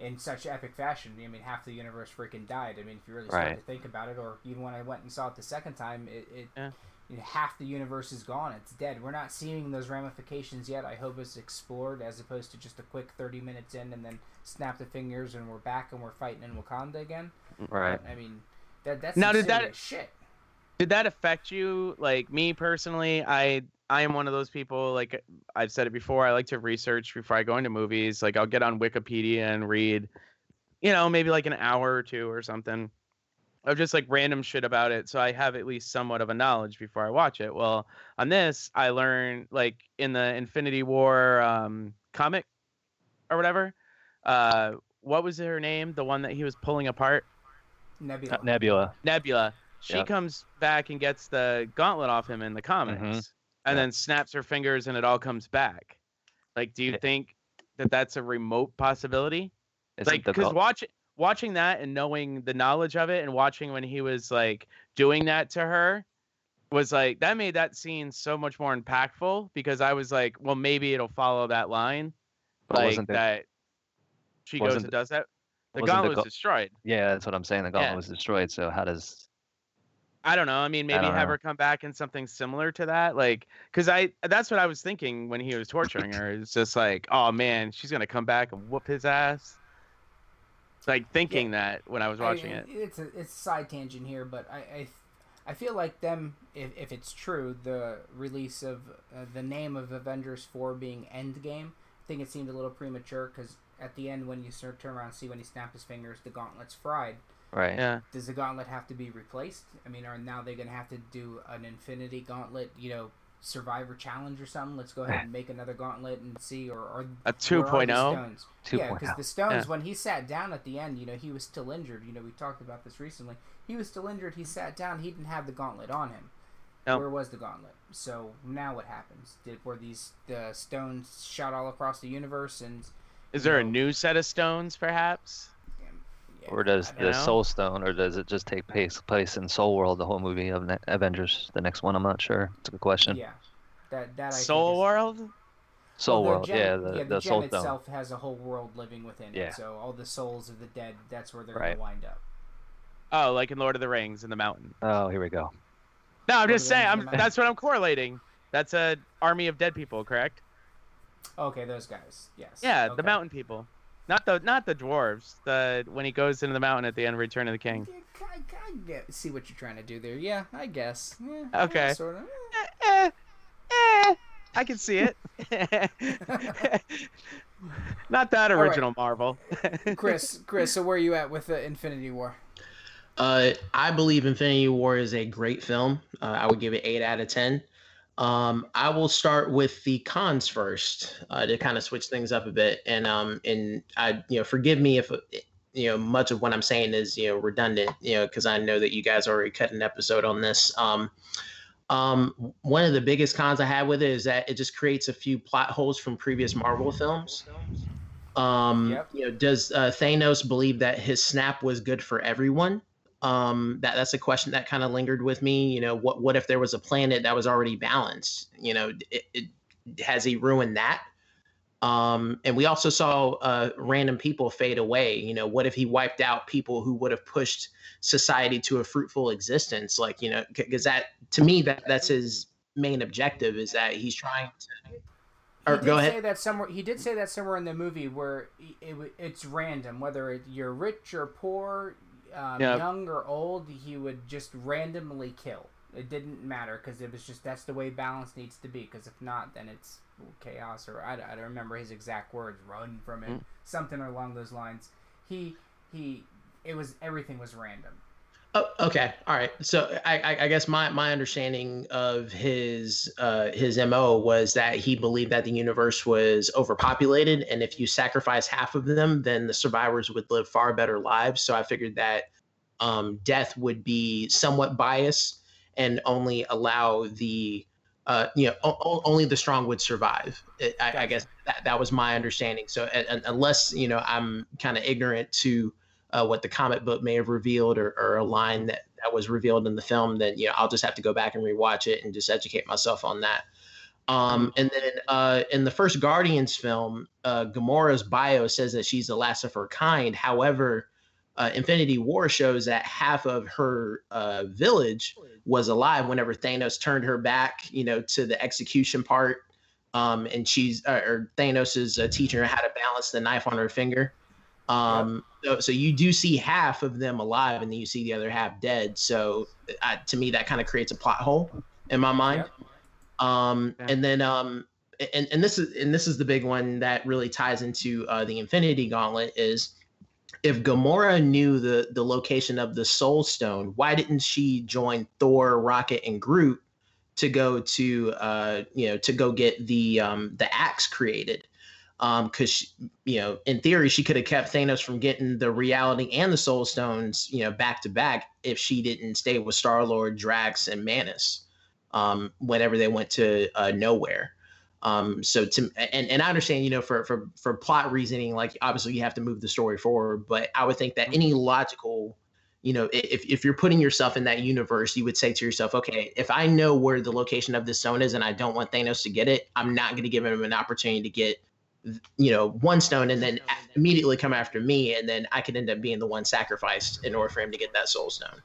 in such epic fashion. I mean, half the universe freaking died. I mean, if you really start Right. to think about it, or even when I went and saw it the second time, it. it Yeah. You know, half the universe is gone. It's dead. We're not seeing those ramifications yet. I hope it's explored as opposed to just a quick thirty minutes in and then snap the fingers and we're back and we're fighting in Wakanda again. Right. I mean, that that's Now, did that- shit. Did that affect you? Like me personally, I I am one of those people. Like I've said it before, I like to research before I go into movies. Like I'll get on Wikipedia and read, you know, maybe like an hour or two or something of just like random shit about it, so I have at least somewhat of a knowledge before I watch it. Well, on this, I learned like in the Infinity War um, comic or whatever. Uh, what was her name? The one that he was pulling apart. Nebula. Nebula. Nebula. She Yep. comes back and gets the gauntlet off him in the comics, Mhm. and Yeah. then snaps her fingers, and it all comes back. Like, do you Yeah. think that that's a remote possibility? Isn't like, the because gau- watching that and knowing the knowledge of it, and watching when he was like doing that to her, was like that made that scene so much more impactful because I was like, well, maybe it'll follow that line, But like wasn't that. She goes and does that. The wasn't the gauntlet was destroyed. Yeah, that's what I'm saying. The gauntlet Yeah. was destroyed. So how does? I don't know. I mean, maybe don't have know. her come back in something similar to that, like, because I that's what I was thinking when he was torturing her. It's just like, oh man, she's gonna come back and whoop his ass. Like thinking that when I was watching I it. It's a it's a side tangent here, but I I, I feel like them if, if it's true the release of uh, the name of Avengers four being Endgame. I think it seemed a little premature because at the end when you start turn around and see when he snapped his fingers, the gauntlet's fried. Right. Yeah. Does the gauntlet have to be replaced? I mean, are now they gonna have to do an Infinity Gauntlet? You know. Survivor challenge or something. Let's go ahead and make another gauntlet and see, or, or A where are the 2.0? Yeah, because the oh. stones, Yeah. when he sat down at the end, you know, he was still injured. You know, we talked about this recently. He was still injured. He sat down. He didn't have the gauntlet on him. No. Where was the gauntlet? So now what happens? Did were these the stones shot all across the universe and? Is there a new set of stones, perhaps? Yeah, Or does the know. Soul Stone, or does it just take place place in Soul World, the whole movie of ne- Avengers, the next one? I'm not sure. It's a good question. Yeah, that that I think Soul is- World? Soul Well, World, gem- yeah, the, yeah, the, the, Soul gem Stone. itself has a whole world living within Yeah. it. So all the souls of the dead, that's where they're Right. gonna wind up. Oh, like in Lord of the Rings in the mountain. Oh, here we go. No, I'm Lord just saying. I'm, that's what I'm correlating. That's a army of dead people, correct? Okay, those guys. Yes. Yeah, okay. the mountain people. Not the not the dwarves. The when he goes into the mountain at the end of Return of the King. Yeah, I, I get, see what you're trying to do there. Yeah, I guess. Yeah, Okay. Sort of. Eh, eh, eh. I can see it. <laughs> <laughs> Not that right. original Marvel. <laughs> Chris, Chris, so where are you at with the Infinity War? Uh, I believe Infinity War is a great film. Uh, I would give it eight out of ten. Um, I will start with the cons first uh, to kind of switch things up a bit, and um, and I you know forgive me if you know much of what I'm saying is you know redundant, you know, because I know that you guys already cut an episode on this. Um, um, one of the biggest cons I have with it is that it just creates a few plot holes from previous Marvel films. Um, Yep. you know, does uh, Thanos believe that his snap was good for everyone? Um, that that's a question that kind of lingered with me. You know, what what if there was a planet that was already balanced? You know, it, it, has he ruined that? Um, and we also saw uh, random people fade away. You know, what if he wiped out people who would have pushed society to a fruitful existence? Like, you know, because that to me that that's his main objective is that he's trying to. Or he did go say ahead. that somewhere. He did say that somewhere in the movie where it, it, it's random, whether you're rich or poor, um, Yeah. young or old. He would just randomly kill. It didn't matter because it was just that's the way balance needs to be. Because if not, then it's chaos. Or I, I don't remember his exact words. Run from it. Mm. Something along those lines. He he. It was everything was random. Oh, okay, all right. So I, I, guess my, my understanding of his uh, his mo was that he believed that the universe was overpopulated, and if you sacrifice half of them, then the survivors would live far better lives. So I figured that um, death would be somewhat biased and only allow the uh, you know o- only the strong would survive. It, I, I guess that, that was my understanding. So a- unless you know I'm kind of ignorant to uh, what the comic book may have revealed or, or a line that, that was revealed in the film, then you know I'll just have to go back and rewatch it and just educate myself on that. Um, and then uh, in the first Guardians film, uh, Gamora's bio says that she's the last of her kind. However, uh, Infinity War shows that half of her uh, village was alive whenever Thanos turned her back, you know, to the execution part. Um, and she's uh, or Thanos is uh, teaching her how to balance the knife on her finger. Um, so, so you do see half of them alive, and then you see the other half dead. So uh, to me, that kind of creates a plot hole in my mind. Um, and then um, and and this is and this is the big one that really ties into uh, the Infinity Gauntlet is if Gamora knew the the location of the Soul Stone, why didn't she join Thor, Rocket, and Groot to go to uh, you know to go get the um, the axe created? Because um, you know, in theory, she could have kept Thanos from getting the reality and the Soul Stones, you know, back to back if she didn't stay with Star Lord, Drax, and Mantis um, whenever they went to uh, Knowhere. Um, so to and, and I understand, you know, for for for plot reasoning, like obviously you have to move the story forward, but I would think that any logical, you know, if if you're putting yourself in that universe, you would say to yourself, okay, if I know where the location of this stone is and I don't want Thanos to get it, I'm not going to give him an opportunity to get, you know, one stone and then immediately come after me, and then I could end up being the one sacrificed in order for him to get that soul stone.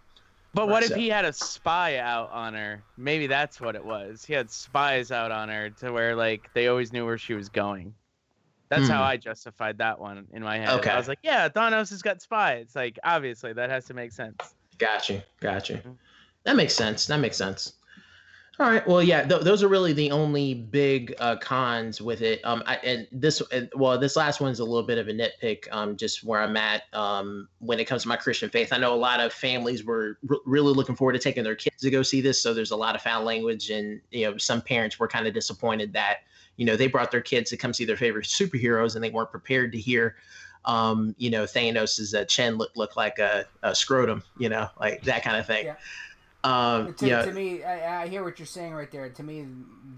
But what if he had a spy out on her? Maybe that's what it was. He had spies out on her to where like they always knew where she was going. That's how Hmm. I justified that one in my head. Okay. I was like, yeah, Thanos has got spies. Like obviously that has to make sense. Got you. Got you. That makes sense. That makes sense. All right. Well, yeah. Th- those are really the only big uh, cons with it. Um, I, and this, and, well, this last one's a little bit of a nitpick. Um, just where I'm at. Um, when it comes to my Christian faith, I know a lot of families were r- really looking forward to taking their kids to go see this. So there's a lot of foul language, and you know, some parents were kind of disappointed that you know they brought their kids to come see their favorite superheroes, and they weren't prepared to hear. Um, you know, Thanos's uh, chin look look like a, a scrotum, you know, like that kind of thing. Yeah. Um, To, yeah. to me, I, I hear what you're saying right there. To me,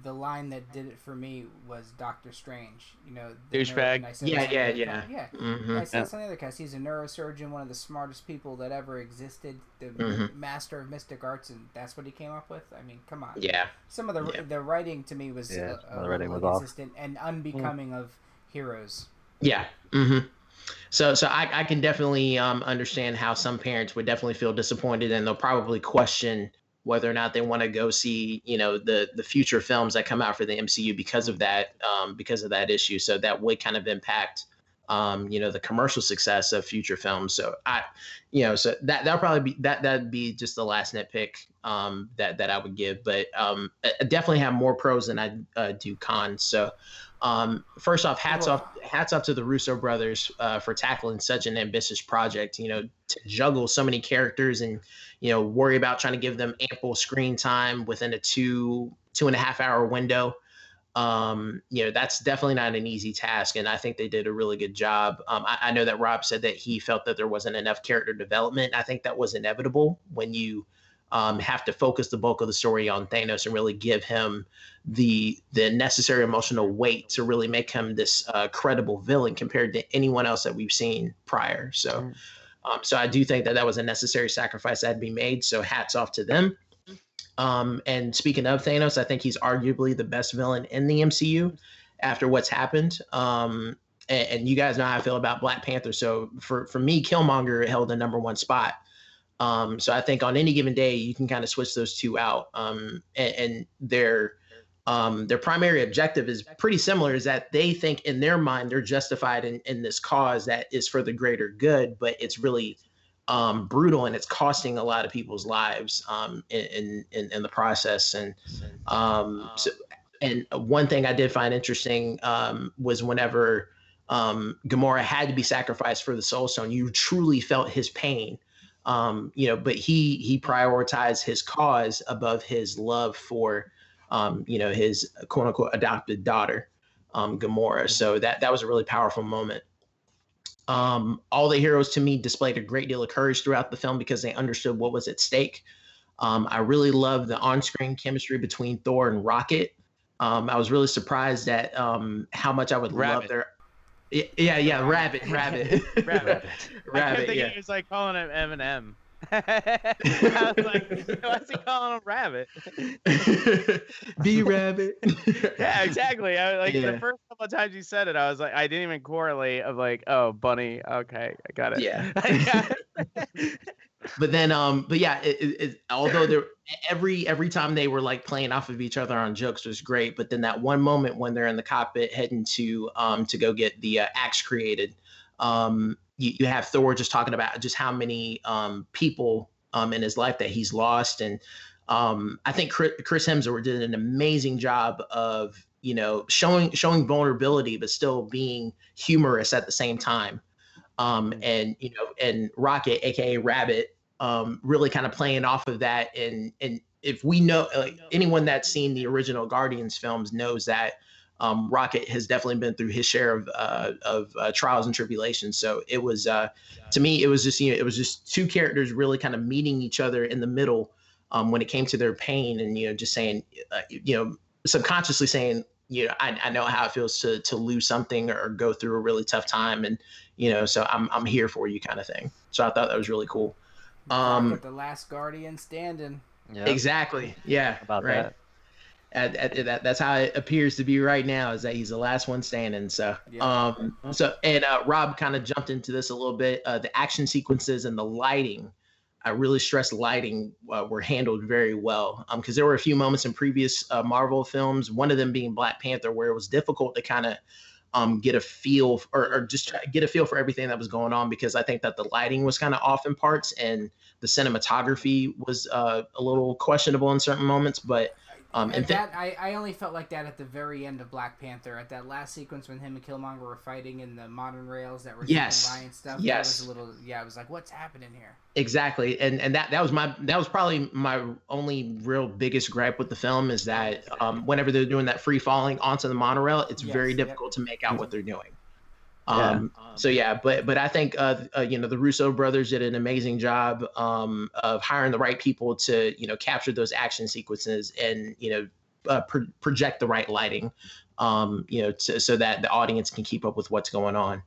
the line that did it for me was Doctor Strange. You know, the neuro- Douchebag. and I said Yeah, yeah, the other yeah. cast- yeah. Mhm. I said Yeah. this other cast. He's a neurosurgeon, one of the smartest people that ever existed, the Mhm. master of mystic arts, and that's what he came up with. I mean, come on. Yeah. Some of the Yeah. the writing to me was Yeah, uh, some of the uh, writing was off. inconsistent and unbecoming of heroes. Yeah. hmm So, so I, I can definitely um, understand how some parents would definitely feel disappointed, and they'll probably question whether or not they want to go see, you know, the the future films that come out for the MCU because of that, um, because of that issue. So that would kind of impact, um, you know, the commercial success of future films. So I, you know, so that that'll probably be that that'd be just the last nitpick um, that that I would give. But um, I definitely have more pros than I uh, do cons. So. Um, first off, hats off, hats off to the Russo brothers uh, for tackling such an ambitious project. You know, to juggle so many characters and you know worry about trying to give them ample screen time within a two two and a half hour window. Um, you know, that's definitely not an easy task, and I think they did a really good job. Um, I, I know that Rob said that he felt that there wasn't enough character development. I think that was inevitable when you um, have to focus the bulk of the story on Thanos and really give him the the necessary emotional weight to really make him this uh, credible villain compared to anyone else that we've seen prior. So, um, so I do think that that was a necessary sacrifice that had to be made. So, hats off to them. Um, and speaking of Thanos, I think he's arguably the best villain in the MCU after what's happened. Um, and, and you guys know how I feel about Black Panther. So for for me, Killmonger held the number one spot. Um, so I think on any given day, you can kind of switch those two out. Um, and, and their um, their primary objective is pretty similar. Is that they think in their mind they're justified in, in this cause that is for the greater good, but it's really um, brutal and it's costing a lot of people's lives um, in, in in the process. And um, so, and one thing I did find interesting um, was whenever um, Gamora had to be sacrificed for the Soul Stone, you truly felt his pain. Um, you know, but he he prioritized his cause above his love for, um, you know, his quote unquote adopted daughter, um, Gamora. So that that was a really powerful moment. Um, all the heroes to me displayed a great deal of courage throughout the film because they understood what was at stake. Um, I really love the on-screen chemistry between Thor and Rocket. Um, I was really surprised at um, how much I would love their. Y- Yeah, yeah, rabbit, <laughs> rabbit, Rabbit. I kept rabbit. thinking Yeah, he was like calling him Eminem. <laughs> I was like, why's he calling him Rabbit? <laughs> B Rabbit. yeah, exactly. I like Yeah. the first couple of times you said it, I was like, I didn't even correlate of like, oh, bunny. Okay, I got it. Yeah. I got it. but then um but yeah it, it, although there every every time they were like playing off of each other on jokes was great but then that one moment when they're in the cockpit heading to um to go get the uh, axe created um you, you have thor just talking about just how many um people um in his life that he's lost and um i think chris, chris hemsworth did an amazing job of you know showing showing vulnerability but still being humorous at the same time um, and you know, and Rocket, aka Rabbit, um, really kind of playing off of that. And and if we know like anyone that's seen the original Guardians films knows that um, Rocket has definitely been through his share of uh, of uh, trials and tribulations. So it was uh, to me, it was just you know, it was just two characters really kind of meeting each other in the middle um, when it came to their pain, and you know, just saying, uh, you know, subconsciously saying. You know, I, I know how it feels to to lose something or go through a really tough time, and you know, so I'm I'm here for you kind of thing. So I thought that was really cool. Um, Rocket, the last guardian standing. Yeah. Exactly. Yeah. About right. that. At, at, that, that's how it appears to be right now. Is that he's the last one standing. So, um, so and uh, Rob kind of jumped into this a little bit. Uh, the action sequences and the lighting, I really stress lighting uh, were handled very well. Um, because there were a few moments in previous uh, Marvel films, one of them being Black Panther, where it was difficult to kind of um, get a feel or, or just get a feel for everything that was going on because I think that the lighting was kind of off in parts and the cinematography was uh, a little questionable in certain moments. But um, and and th- that I, I only felt like that at the very end of Black Panther, at that last sequence when him and Killmonger were fighting in the monorails that were Yes. and stuff. Yes. Was a little yeah. I was like, what's happening here? exactly, and and that that was my that was probably my only real biggest gripe with the film is that um, whenever they're doing that free falling onto the monorail, it's very Yes, yep. difficult to make out what they're doing. Yeah. Um, so yeah, but but I think uh, uh, you know the Russo brothers did an amazing job um, of hiring the right people to you know capture those action sequences and you know uh, pro- project the right lighting, um, you know, so, so that the audience can keep up with what's going on.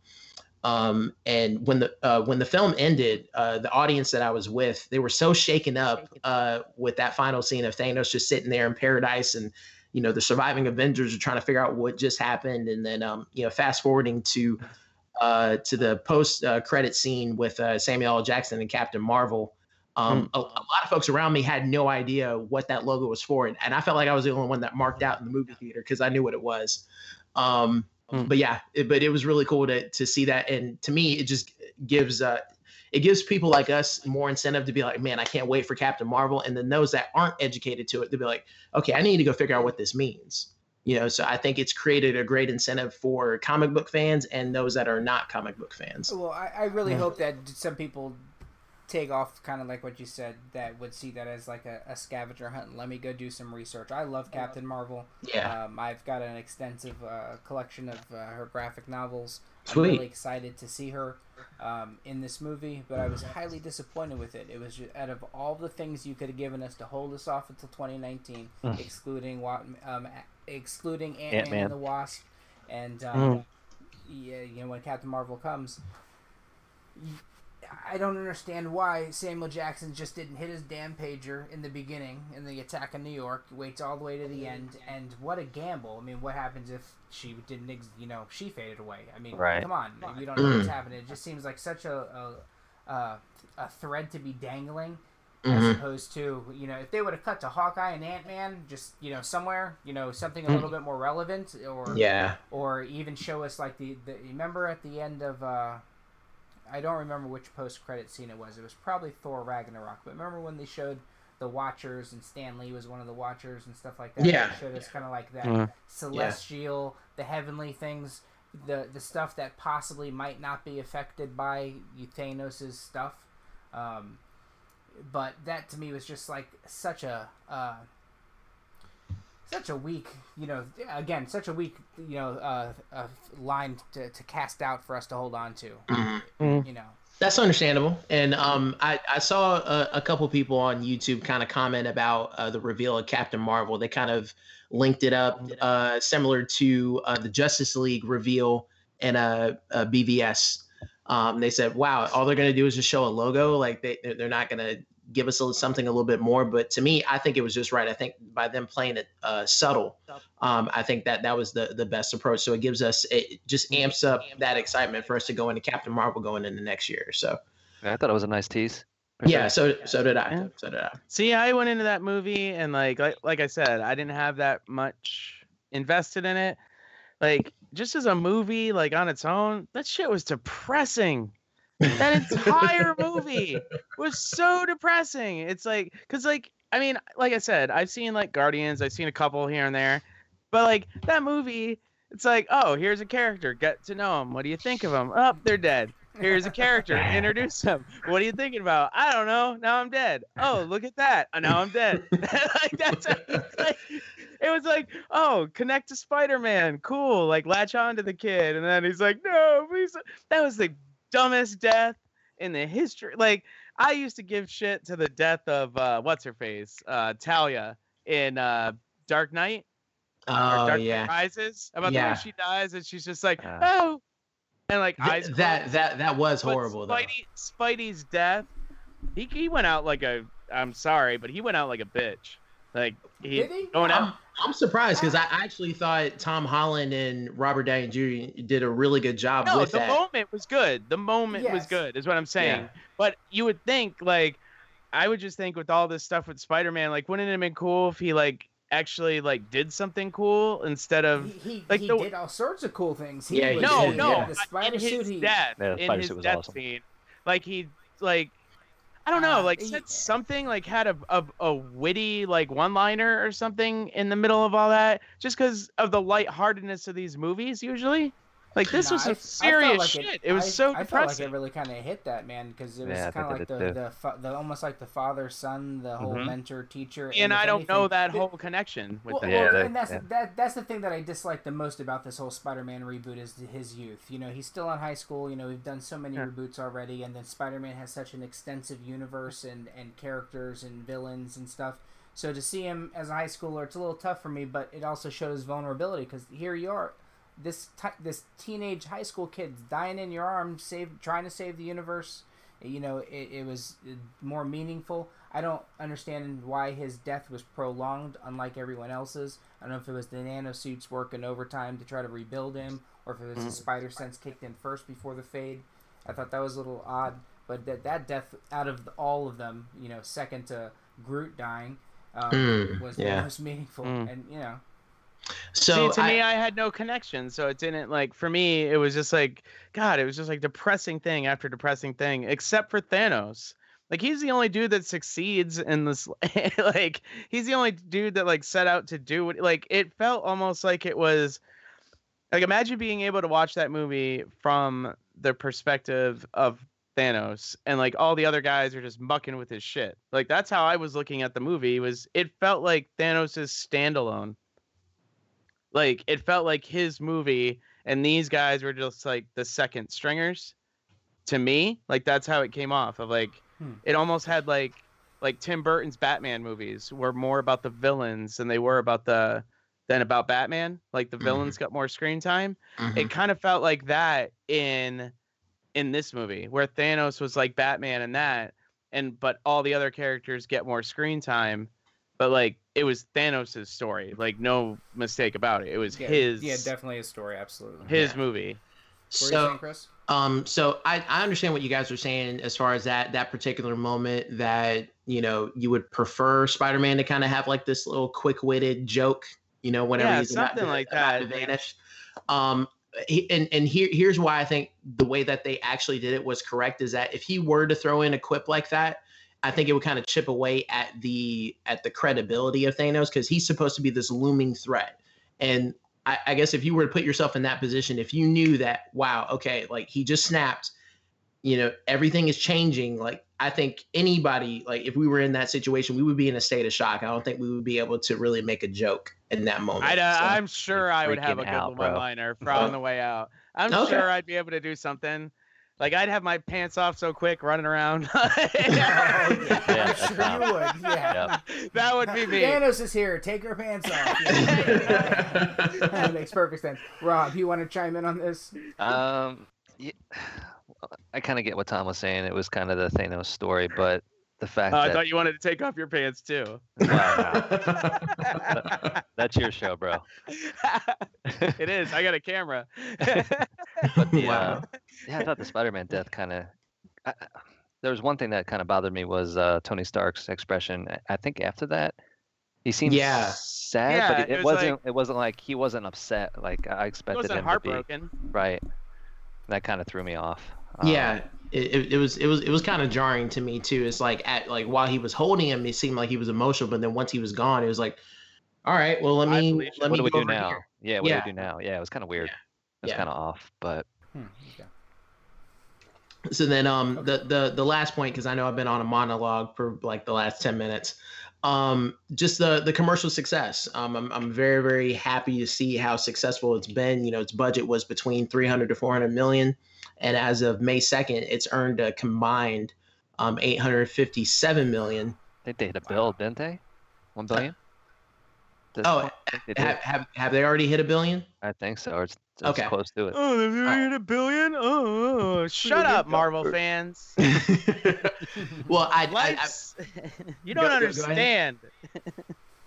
Um, and when the uh, when the film ended, uh, the audience that I was with, they were so shaken up uh, with that final scene of Thanos just sitting there in paradise, and you know the surviving Avengers are trying to figure out what just happened, and then um, you know fast forwarding to uh, to the post uh, credit scene with uh, Samuel L. Jackson and Captain Marvel. Um, a, a lot of folks around me had no idea what that logo was for, and, and I felt like I was the only one that marked out in the movie theater because I knew what it was. Um, But yeah, it, but it was really cool to to see that, and to me, it just gives uh, it gives people like us more incentive to be like, man, I can't wait for Captain Marvel, and then those that aren't educated to it, to be like, okay, I need to go figure out what this means. You know, so I think it's created a great incentive for comic book fans and those that are not comic book fans. Well, I, I really Yeah. hope that some people take off kind of like what you said that would see that as like a, a scavenger hunt let me go do some research i love captain marvel Yeah. um, i've got an extensive uh, collection of uh, her graphic novels Sweet. i'm really excited to see her um, in this movie but i was highly disappointed with it it was just, out of all the things you could have given us to hold us off until 2019 Mm. excluding Wa- um, excluding ant-man, Ant-Man. and the wasp and um, Mm. yeah, you know when captain marvel comes I don't understand why Samuel Jackson just didn't hit his damn pager in the beginning in the attack on New York. Waits all the way to the end, and what a gamble! I mean, what happens if she didn't? Ex- you know, she faded away. I mean, Right. come on, we don't know what's <clears throat> happening. It just seems like such a a, a, a thread to be dangling, as Mhm. opposed to you know if they would have cut to Hawkeye and Ant Man, just you know somewhere, you know something a little bit more relevant, or Yeah. or even show us like the, the remember at the end of uh I don't remember which post credit scene it was. It was probably Thor Ragnarok. But remember when they showed the Watchers and Stan Lee was one of the Watchers and stuff like that. Yeah. They showed us kind of like that Mhm. celestial, the heavenly things, the the stuff that possibly might not be affected by Thanos' stuff. Um, but that to me was just like such a uh, such a weak, you know, again, such a weak, you know, uh, uh, line to, to cast out for us to hold on to. Mhm. You know, That's understandable. And um, I, I saw a, a couple people on YouTube kind of comment about uh, the reveal of Captain Marvel. They kind of linked it up uh, similar to uh, the Justice League reveal and uh, uh, BVS. Um, they said, "Wow, all they're going to do is just show a logo. Like they they're they're not going to give us a, something a little bit more." But to me, I think it was just right. I think by them playing it uh, subtle, um, I think that that was the the best approach. So it gives us it just amps up that excitement for us to go into Captain Marvel going into next year. So I thought it was a nice tease. for yeah, sure. so so did I. So did I. See, I went into that movie and like like like I said, I didn't have that much invested in it. Like just as a movie, like on its own, that shit was depressing. That <laughs> entire movie was so depressing. It's like cuz like I mean, like I said, I've seen like Guardians, I've seen a couple here and there. But like that movie, it's like, oh, here's a character, get to know him. What do you think of him? Oh, they're dead. Here's a character, introduce him. What are you thinking about? I don't know. Now I'm dead. Oh, look at that. Now I'm dead. <laughs> like that's like, it was like, oh, connect to Spider-Man. Cool. Like latch on to the kid. And then he's like, no, please. That was the dumbest death in the history. Like I used to give shit to the death of uh what's her face? Uh Talia in uh Dark Knight. Oh Dark yeah. Knight Rises. About the way she dies and she's just like, Uh. oh and like Th- eyes that closed. that that was But horrible though. Spidey, Spidey's death, he, he went out like a. I'm sorry, but he went out like a bitch. Like he, Did he? going I'm, out. I'm surprised because I actually thought Tom Holland and Robert Downey Jr. did a really good job No, with the that. moment was good. The moment was good, is what I'm saying. Yeah. But you would think like, I would just think with all this stuff with Spider-Man, like, wouldn't it have been cool if he like actually like did something cool instead of He, he, like he the- did all sorts of cool things. He Yeah, was no, no, yeah. The in spider his suit. He, death, Yeah, the in spider his suit was death awesome. scene, like he like. I don't know, Uh, like said something, like had a, a a witty like one-liner or something in the middle of all that, just because of the lightheartedness of these movies. Usually, like this Nah, was I- I some felt serious like shit. It, was I- so I felt like it really kind of hit that man because it was Yeah, kind of like it the the, fa- the almost like the father son, the whole Mhm. mentor teacher. and if I don't know that the- whole connection with Well, that. Well, that- and that's yeah. that that's the thing that I dislike the most about this whole Spider-Man reboot is his youth. You know, he's still in high school. You know, we've done so many Yeah. reboots already, and then Spider-Man has such an extensive universe and and characters and villains and stuff. So to see him as a high schooler, it's a little tough for me, but it also shows vulnerability because here you are, this ti this teenage high school kid's dying in your arms, save trying to save the universe. You know, it, it was uh, more meaningful. I don't understand why his death was prolonged, unlike everyone else's. I don't know if it was the nanosuits working overtime to try to rebuild him, or if it was Mm. the spider sense kicked in first before the fade. I thought that was a little odd, but that that death out of all of them, you know, second to Groot dying, um, Mm, was yeah. the most meaningful. Mm. And you know, So See, to I, me, I had no connection, so it didn't like. For me, it was just like, God, it was just like depressing thing after depressing thing, except for Thanos. Like he's the only dude that succeeds in this. <laughs> like he's the only dude that like set out to do it. Like it felt almost like it was. Like imagine being able to watch that movie from the perspective of Thanos, and like all the other guys are just mucking with his shit. Like that's how I was looking at the movie. Was it felt like Thanos' is standalone like it felt like his movie and these guys were just like the second stringers to me like that's how it came off of like Hmm. it almost had like like tim burton's batman movies were more about the villains than they were about the than about batman like the Mhm. villains got more screen time Mhm. it kind of felt like that in in this movie where thanos was like batman and that and but all the other characters get more screen time but like it was thanos' story like no mistake about it it was yeah, his yeah, definitely his story, absolutely. his Yeah. movie What so saying, Chris? Um, so I, I understand what you guys are saying as far as that that particular moment that you know you would prefer Spider-Man to kind of have like this little quick-witted joke, you know, whenever Yeah, he's something to- like about to that. vanish. Um, he, and and here here's why I think the way that they actually did it was correct is that if he were to throw in a quip like that, I think it would kind of chip away at the at the credibility of Thanos because he's supposed to be this looming threat. And I, I guess if you were to put yourself in that position, if you knew that, wow, okay, like he just snapped, you know, everything is changing. Like I think anybody, like if we were in that situation, we would be in a state of shock. I don't think we would be able to really make a joke in that moment. I'd, uh, So- I'm sure I would have a good one liner on the way out. I'm Okay. sure I'd be able to do something. Like I'd have my pants off so quick running around. <laughs> <laughs> yeah, Yeah, I'm sure you would. Yeah. that would be me. Thanos is here. Take her pants off. Yeah. <laughs> that makes perfect sense. Rob, you want to chime in on this? Um, y- <sighs> I kind of get what Tom was saying. It was kind of the Thanos story, but the fact Oh, I thought you wanted to take off your pants too. <laughs> <laughs> that's your show, bro. <laughs> it is. I got a camera. But the, uh, yeah, I thought the Spider-Man death kind of. There was one thing that kind of bothered me was uh, Tony Stark's expression. I- I think after that, he seemed Yeah. sad, Yeah, but it, it it was wasn't. like- it wasn't like he wasn't upset. Like I expected wasn't him heartbroken. to be. Right. That kind of threw me off. yeah, Um, it, it, it was it was it was kind of jarring to me too. It's like at like while he was holding him, it seemed like he was emotional, but then once he was gone, it was like, all right, well let me let what me do we go do over now? here. Yeah, what Yeah. do we do now? Yeah, it was kind of weird. It was Yeah. kind of off, but Hmm, okay. So then, um, the the the last point because I know I've been on a monologue for like the last ten minutes. Um, just the the commercial success. Um, I'm I'm very very happy to see how successful it's been. You know, its budget was between 300 to 400 million, and as of May 2nd, it's earned a combined um 857 million. they they hit a bill, didn't they? One billion. This Oh, one? I think they have, have have they already hit a billion? I think so. Or it's, it's Okay. close to it. Oh, they've hit a billion. Oh, shut up, Marvel fans. <laughs> Well, I, I, I you don't go- go ahead. understand. <laughs>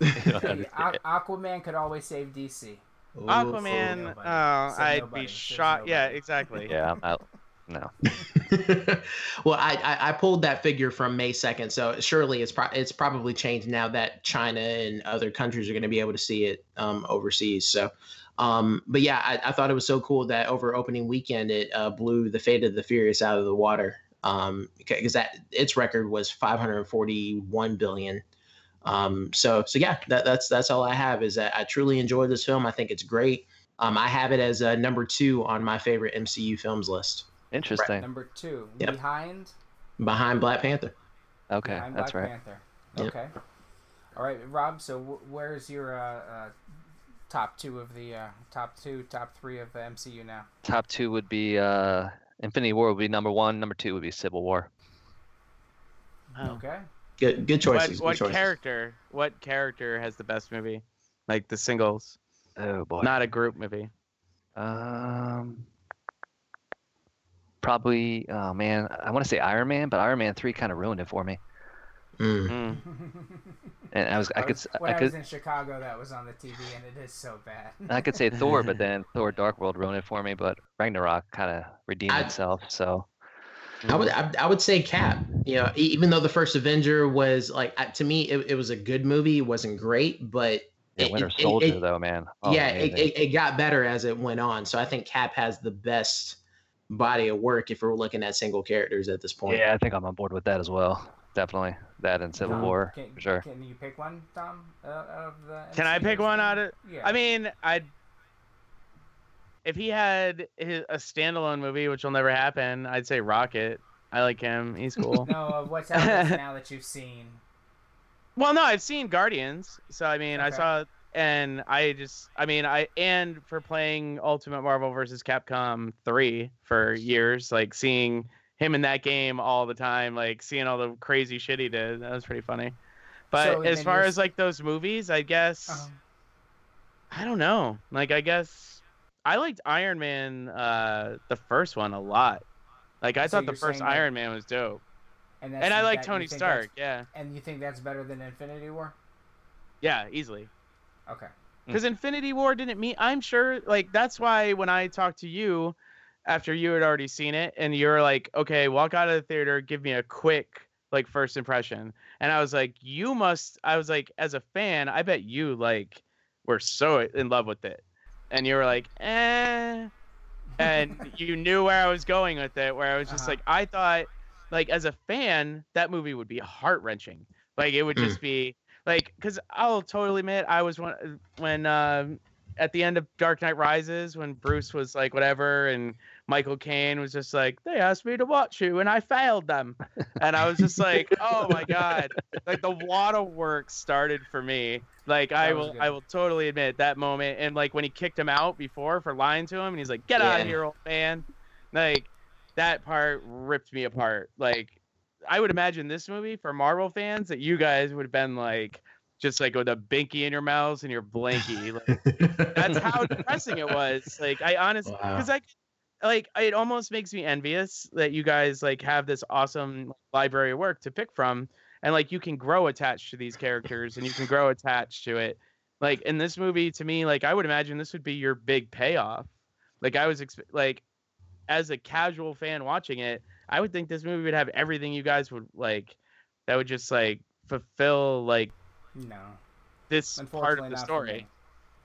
<laughs> Hey, Aquaman could always save DC. Aquaman. Oh, Said I'd nobody. be shot. shocked. Yeah, exactly. <laughs> Yeah, I'm out. No. <laughs> well, I, I I pulled that figure from May second, so surely it's pro- it's probably changed now that China and other countries are going to be able to see it um, overseas. So, um, but yeah, I, I thought it was so cool that over opening weekend it uh, blew the Fate of the Furious out of the water um, because that its record was 541 billion. Um, so so yeah, that, that's that's all I have is that I truly enjoy this film. I think it's great. Um, I have it as uh, number two on my favorite MCU films list, Interesting. Number two, Yep. behind behind Black Panther. Okay, behind that's Black right. Panther. Yep. Okay. All right, Rob. So wh- where's your uh, uh, top two of the uh, top two, top three of the MCU now? Top two would be uh, Infinity War would be number one. Number two would be Civil War. Oh. Okay. Good good What, choices. what good choices. character? What character has the best movie? Like the singles, Oh boy. not a group movie. Um, probably. Oh man, I want to say Iron Man, but Iron Man three kind of ruined it for me. Mm. <laughs> And I was, I could, was- s- when I I, was in Chicago, that was on the TV, and it is so bad. I could say Thor, but <laughs> then Thor: Dark World ruined it for me. But Ragnarok kind of redeemed I- itself. So I would I, I would say Cap. You know, e- even though the first Avenger was like uh, to me it, it was a good movie. It wasn't great, but yeah, it- Winter it- it- it- though, man. Oh, yeah, it, it, it got better as it went on. So I think Cap has the best body of work if we're looking at single characters at this point. yeah, I think I'm on board with that as well. Definitely that and Civil Tom, War Can, for sure. Can you pick one, Tom? Uh, of the Can I pick one out of? Yeah. I mean, I'd. If he had his, a standalone movie, which will never happen, I'd say Rocket. I like him. He's cool. <laughs> no, uh, what's out <laughs> now that you've seen? Well, no, I've seen Guardians, so I mean, I saw, and I just, I mean, I and for playing Ultimate Marvel versus Capcom three for years, like seeing him in that game all the time, like seeing all the crazy shit he did, that was pretty funny. But So as far as like those movies, I guess, Uh-huh. I don't know. Like, I guess I liked Iron Man, uh, the first one a lot. Like, I So thought the first saying that- Iron Man was dope, And, and I like that- Tony Stark. Yeah, And you think that's better than Infinity War? yeah, easily. Okay. because Infinity War didn't mean. I'm sure, like that's why when I talked to you after you had already seen it, and you were like, "Okay, walk out of the theater, give me a quick like first impression," and I was like, "You must." I was like, as a fan, I bet you like were so in love with it, and you were like, "Eh," and <laughs> you knew where I was going with it. Where I was just Uh-huh. like, I thought, like as a fan, that movie would be heart wrenching. Like it would Mm. just be like because I'll totally admit I was one when um at the end of Dark Knight Rises when Bruce was like whatever and Michael Caine was just like they asked me to watch you and I failed them and I was just like <laughs> oh my god like the waterworks started for me like I will good. I will totally admit that moment and like when he kicked him out before for lying to him and he's like get out of here old man like that part ripped me apart like I would imagine this movie for Marvel fans that you guys would have been like just like with a binky in your mouths and your blankie. Like that's how <laughs> depressing it was. Like I honestly Wow. because I like it almost makes me envious that you guys like have this awesome library of work to pick from and like you can grow attached to these characters and you can grow attached to it like in this movie to me like i would imagine this would be your big payoff like i was like as a casual fan watching it i would think this movie would have everything you guys would like that would just like fulfill like No. this part Unfortunately, of the story.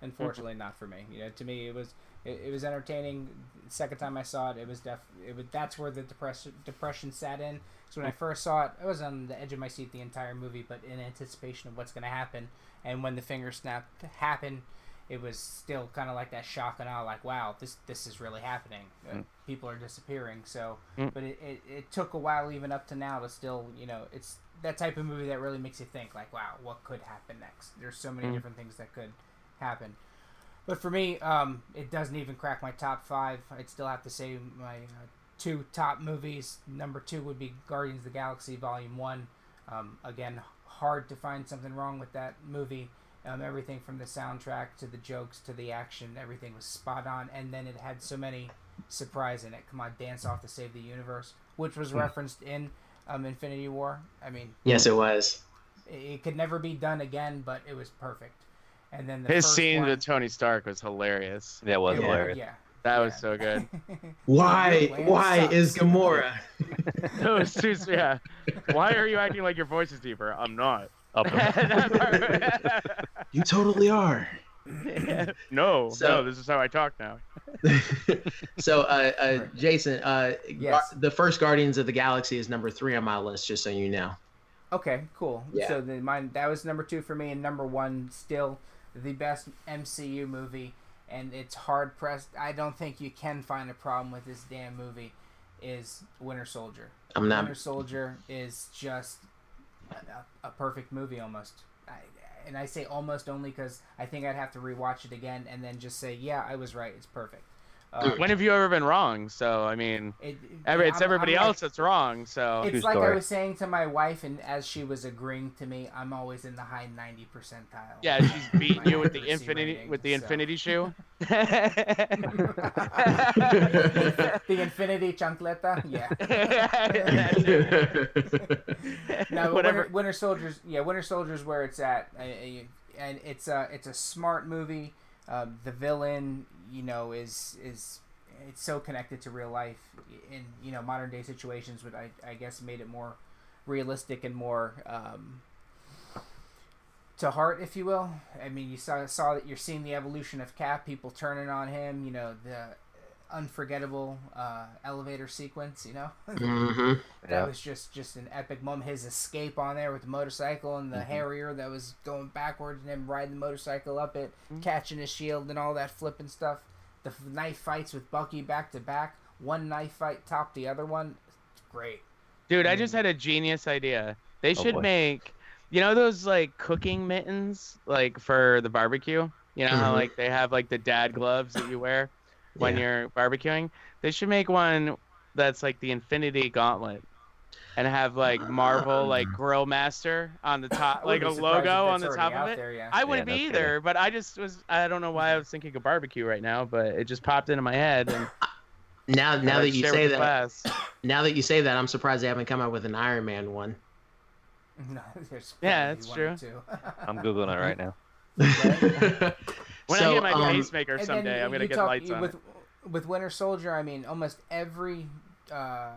Unfortunately, not for me. You know, to me, it was it, it was entertaining. The second time I saw it, it was def. It was that's where the depression depression sat in. So when I first saw it, I was on the edge of my seat the entire movie, but in anticipation of what's going to happen. And when the finger snap happened, it was still kind of like that shock and awe, like wow, this this is really happening. Mm. People are disappearing. So, Mm. but it, it, it took a while even up to now to still, you know, it's that type of movie that really makes you think like, wow, what could happen next? There's so many Mm. different things that could happen. But for me, um, it doesn't even crack my top five. I'd still have to say my uh, two top movies. Number two would be Guardians of the Galaxy Volume One. Um, again, hard to find something wrong with that movie. Um, everything from the soundtrack to the jokes to the action, everything was spot on. And then it had so many surprises in it. Come on, dance off to save the universe, which was Hmm. referenced in um, Infinity War. I mean, Yes, it was. it, it could never be done again, but it was perfect. And then the his first scene one, with tony stark was hilarious Yeah, it was Yeah, hilarious. yeah. that was so good <laughs> Why? Why sucks. is Gamora? <laughs> Those two, yeah. Why are you acting like your voice is deeper? I'm not. <laughs> You totally are. no, So- no, this is how I talk now. So, uh, uh, Jason, uh, Yes. Gar- the first Guardians of the Galaxy is number three on my list, just so you know. Okay, cool. Yeah. So then mine that was number two for me, and number one still the best MCU movie. And it's hard pressed. I don't think you can find a problem with this damn movie. Is Winter Soldier? I'm not- Winter Soldier is just a, a perfect movie almost. I, and I say almost only because I think I'd have to rewatch it again and then just say, yeah, I was right. It's perfect. Uh, when have you ever been wrong? So I mean, It- every, it's I'm- everybody I'm like- else that's wrong. So It's like I was saying to my wife, and as she was agreeing to me, I'm always in the high 90 percentile. yeah, she's beating you with the infinity rating, with the so. infinity shoe. <laughs> <laughs> the infinity chancleta, yeah. <laughs> no, but Whatever. Winter, Winter Soldiers, yeah, Winter Soldiers where it's at, uh, uh, and it's a it's a smart movie. Um, the villain, you know, is is it's so connected to real life in you know modern day situations, but I I guess made it more realistic and more um, to heart, if you will. I mean, you saw saw that you're seeing the evolution of Cap, people turning on him. You know, the unforgettable uh, elevator sequence. You know, <laughs> Mhm. that Yeah. was just just an epic moment. His escape on there with the motorcycle and the Mhm. Harrier that was going backwards and him riding the motorcycle up it, Mm-hmm. catching his shield and all that flipping stuff. The f- knife fights with Bucky back to back. One knife fight topped the other one. Great. Dude, I just had a genius idea. They Oh, should boy. make, you know, those like cooking mittens, like for the barbecue. You know how Mhm. like they have like the dad gloves that you wear when Yeah. you're barbecuing. They should make one that's like the Infinity Gauntlet, and have like Marvel ah. like Grill Master on the top, like a wouldn't be surprised logo on the top of it. there, yeah. I wouldn't no be kidding. either, but I just was I don't know why I was thinking of barbecue right now, but it just popped into my head. And Now, now that you say that, class. <coughs> now that you say that, I'm surprised they haven't come out with an Iron Man one. <laughs> No, there's Yeah, that's true. I'm googling it right <laughs> now. <laughs> When So, I get my um, pacemaker someday, I'm gonna get talk- lights on with, it. With Winter Soldier, I mean, almost every uh,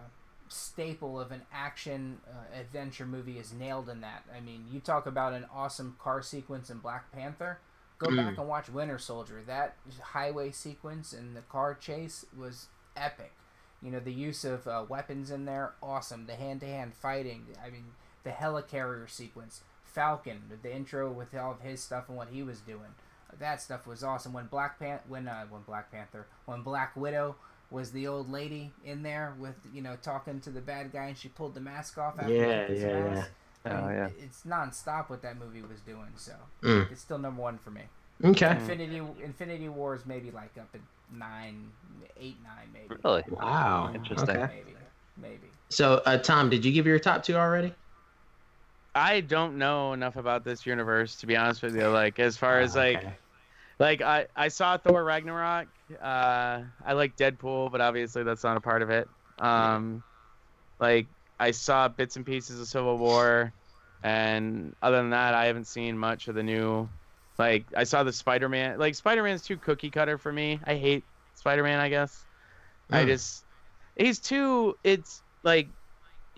staple of an action uh, adventure movie is nailed in that. I mean, you talk about an awesome car sequence in Black Panther. Go Mm. back and watch Winter Soldier. That highway sequence and the car chase was epic. You know, the use of uh, weapons in there, awesome. The hand to hand fighting. I mean, the helicarrier sequence. Falcon, the intro with all of his stuff and what he was doing. That stuff was awesome. When Black Pan- when uh, when Black Panther, when Black Widow was the old lady in there with you know talking to the bad guy and she pulled the mask off. After Yeah, his yeah, mask. yeah. I Oh, mean, yeah. It's nonstop what that movie was doing. So Mm. it's still number one for me. Okay. Infinity Infinity War is maybe like up at nine, eight, nine, maybe. Really? Wow. Interesting. Okay. Maybe, maybe. So, uh, Tom, did you give your top two already? I don't know enough about this universe to be honest with you. Like as far as like, okay. Like I, I saw Thor Ragnarok. Uh, I like Deadpool, but obviously that's not a part of it. Um, like I saw bits and pieces of Civil War, and other than that, I haven't seen much of the new. Like I saw the Spider-Man. Like Spider-Man's too cookie cutter for me. I hate Spider-Man. I guess. I Hmm. Mm. just he's too. It's like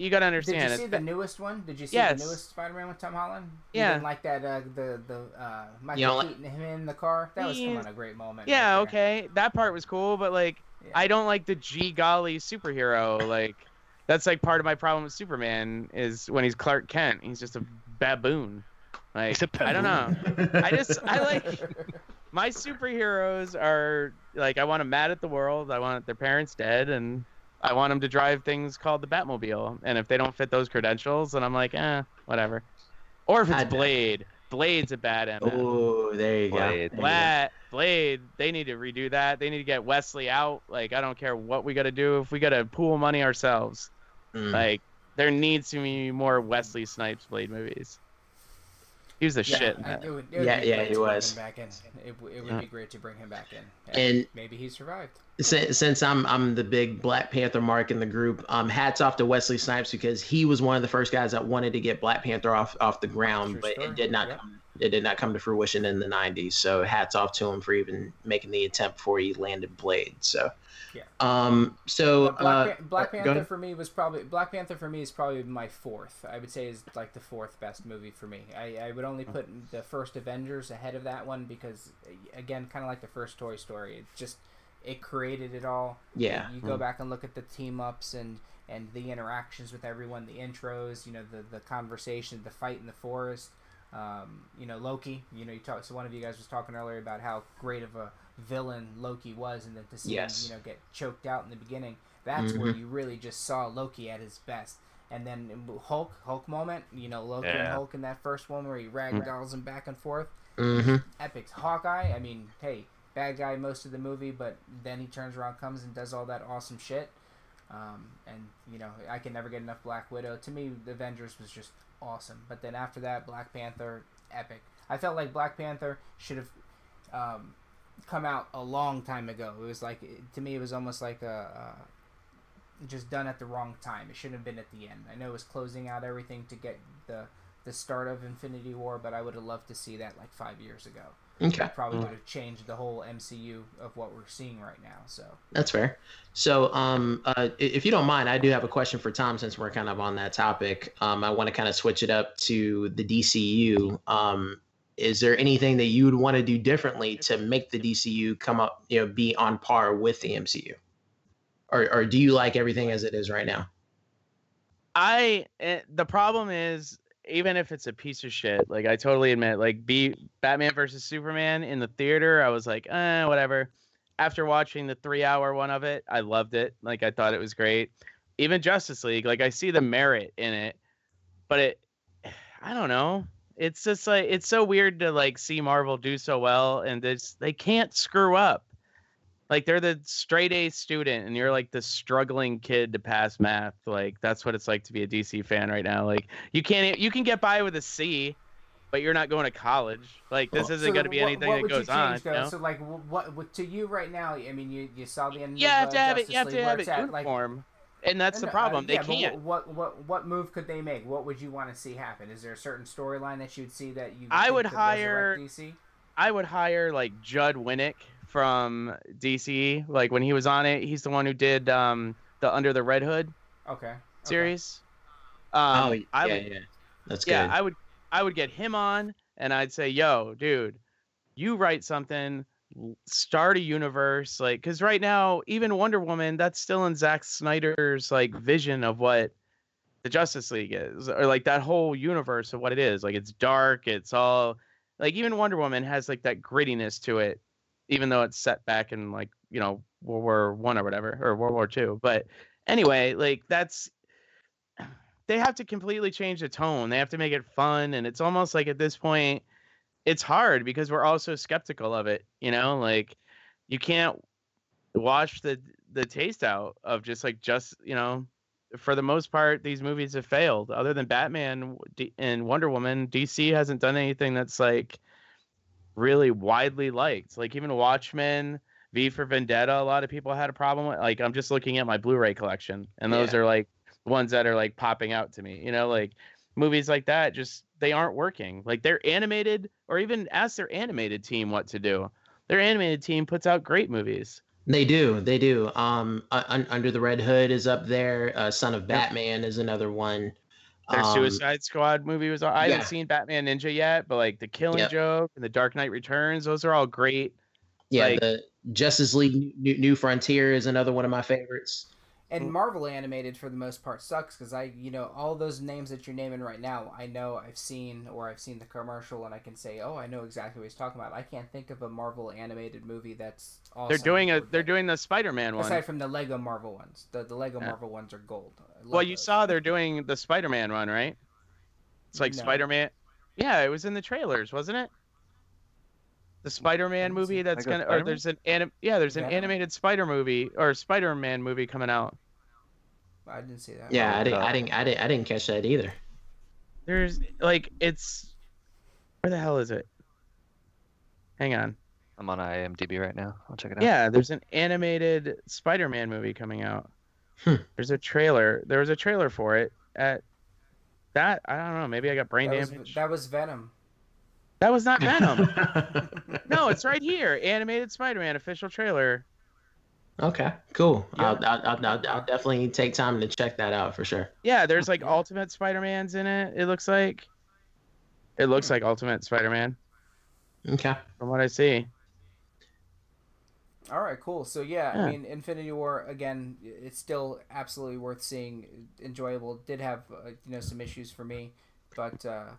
you gotta understand. Did you see ba- the newest one? Did you see Yes. the newest Spider-Man with Tom Holland? You Yeah. didn't like that uh, the the uh, Michael You don't like- Keaton him in the car. That was come Yeah. on a great moment. Yeah, right okay, that part was cool, but like, I don't like the G golly superhero. Like, that's like part of my problem with Superman is when he's Clark Kent, he's just a baboon. Like, I don't know. I just I like my superheroes are like I want them mad at the world. I want their parents dead, and I want them to drive things called the Batmobile. And if they don't fit those credentials, then I'm like, eh, whatever. Or if it's Blade. Blade's a bad MF. Oh, there you go. Blade. Go. Blade, Blade, they need to redo that. They need to get Wesley out. Like, I don't care what we got to do. If we got to pool money ourselves, Mm. like, there needs to be more Wesley Snipes Blade movies. He was the Yeah, shit. in I- that. It would, it would Yeah, yeah, he was. Back in. It, it would Yeah. be great to bring him back in. And- maybe he survived. Since, since I'm I'm the big Black Panther mark in the group, um, hats off to Wesley Snipes because he was one of the first guys that wanted to get Black Panther off off the ground, True but story, it did not yeah. come it did not come to fruition in the '90s. So hats off to him for even making the attempt before he landed Blade. So, Yeah. um, so But Black, uh, Pan- Black go Panther ahead. for me was probably Black Panther for me is probably my fourth. I would say is like the fourth best movie for me. I, I would only put the first Avengers ahead of that one because again, kind of like the first Toy Story, it just it created it all. Yeah. You, you go Mm. back and look at the team ups and and the interactions with everyone, the intros, you know, the the conversation, the fight in the forest. Um, you know Loki. You know, you talk. So one of you guys was talking earlier about how great of a villain Loki was, and then to see Yes. him, you know, get choked out in the beginning. That's where Mhm. you really just saw Loki at his best. And then Hulk, Hulk moment. You know, Loki and Hulk in that first one where he ragdolls him back and forth. Mhm. Epic. Hawkeye. I mean, hey, bad guy most of the movie, but then he turns around, comes and does all that awesome shit. Um, and you know, I can never get enough Black Widow. To me, the Avengers was just awesome. But then after that, Black Panther, epic. I felt like Black Panther should have um, come out a long time ago. It was like to me, it was almost like a, a just done at the wrong time. It shouldn't have been at the end. I know it was closing out everything to get the the start of Infinity War, but I would have loved to see that like five years ago. Okay. It probably Mm. would have changed the whole MCU of what we're seeing right now. So That's fair. So, um, uh, if you don't mind, I do have a question for Tom since we're kind of on that topic. Um, I want to kind of switch it up to the DCU. Um, is there anything that you would want to do differently to make the DCU come up, you know, be on par with the MCU? Or, or do you like everything as it is right now? I eh, the problem is even if it's a piece of shit, like I totally admit, like be Batman versus Superman in the theater, I was like, eh, whatever. After watching the three hour one of it, I loved it. Like I thought it was great. Even Justice League, like I see the merit in it, but it, <sighs> I don't know. It's just like it's so weird to like see Marvel do so well, and it's they can't screw up like they're the straight A student and you're like the struggling kid to pass math. Like that's what it's like to be a DC fan right now. Like you can't you can get by with a C, but you're not going to college. Like this isn't So going to be what- anything what that goes on. you know? So like, what, what to you right now? I mean, you, you saw the end. You of, have uh, to have it. You have League to have it at, like- uniform, and that's the No, uh, problem. They yeah, can't. What, what what what move could they make? What would you want to see happen? Is there a certain storyline that you'd see that you? I would hire- DC. I would hire like Judd Winick from DC. Like when he was on it, he's the one who did um, the Under the Red Hood Okay. series. Um, oh, yeah, I would, yeah. That's yeah, good. I would I would get him on and I'd say, "Yo, dude, you write something, start a universe like cuz right now even Wonder Woman that's still in Zack Snyder's like vision of what the Justice League is or like that whole universe of what it is. Like it's dark, it's all like even Wonder Woman has like that grittiness to it even though it's set back in like, you know, World War 1 or whatever or World War 2. But anyway, like that's <sighs> they have to completely change the tone. They have to make it fun, and it's almost like at this point, it's hard because we're all so skeptical of it. You know, like you can't wash the the taste out of just like just you know. For the most part, these movies have failed. Other than Batman and Wonder Woman, DC hasn't done anything that's like really widely liked. Like even Watchmen, V for Vendetta, a lot of people had a problem with. Like I'm just looking at my Blu-ray collection, and those Yeah. are like ones that are like popping out to me. You know, like movies like that just they aren't working. Like they're animated, or even ask their animated team what to do. Their animated team puts out great movies. They do, they do. Um, Un- Under the Red Hood is up there. Uh, Son of Batman is another one. Their Um, Suicide Squad movie was. I yeah. haven't seen Batman Ninja yet, but like the Killing Yep. Joke and the Dark Knight Returns, those are all great. Yeah, like- the Justice League New, New Frontier is another one of my favorites. And mm. Marvel animated for the most part sucks because I, you know, all those names that you're naming right now, I know I've seen or I've seen the commercial and I can say, oh, I know exactly what he's talking about. I can't think of a Marvel animated movie that's awesome. They're doing a. They're doing the Spider-Man one. aside from the Lego Marvel ones. The the Lego Yeah. Marvel ones are gold. Well, you those. saw they're doing the Spider-Man one, right? It's like No. Spider-Man. Yeah, it was in the trailers, wasn't it? The Spider-Man movie that's gonna, or Spider-Man? there's an anim, yeah, there's an Venom? animated Spider movie or Spider-Man movie coming out. I didn't see that. Yeah, I didn't, I didn't, I didn't, I didn't catch that either. There's like it's, where the hell is it? Hang on. I'm on IMDb right now. I'll check it out. Yeah, there's an animated Spider-Man movie coming out. Hmm. There's a trailer. There was a trailer for it at that. I don't know. Maybe I got brain That was, damage. that was Venom. That was not Venom. <laughs> no, it's right here. Animated Spider-Man official trailer. Okay, cool. Yeah. I'll, I'll, I'll, I'll, I'll definitely take time to check that out for sure. Yeah, there's like Ultimate Spider-Man's in it. It looks like. It looks like Ultimate Spider-Man Okay. from what I see. All right, cool. So yeah, Yeah. I mean, Infinity War again, it's still absolutely worth seeing. Enjoyable. Did have uh, you know some issues for me, but uh,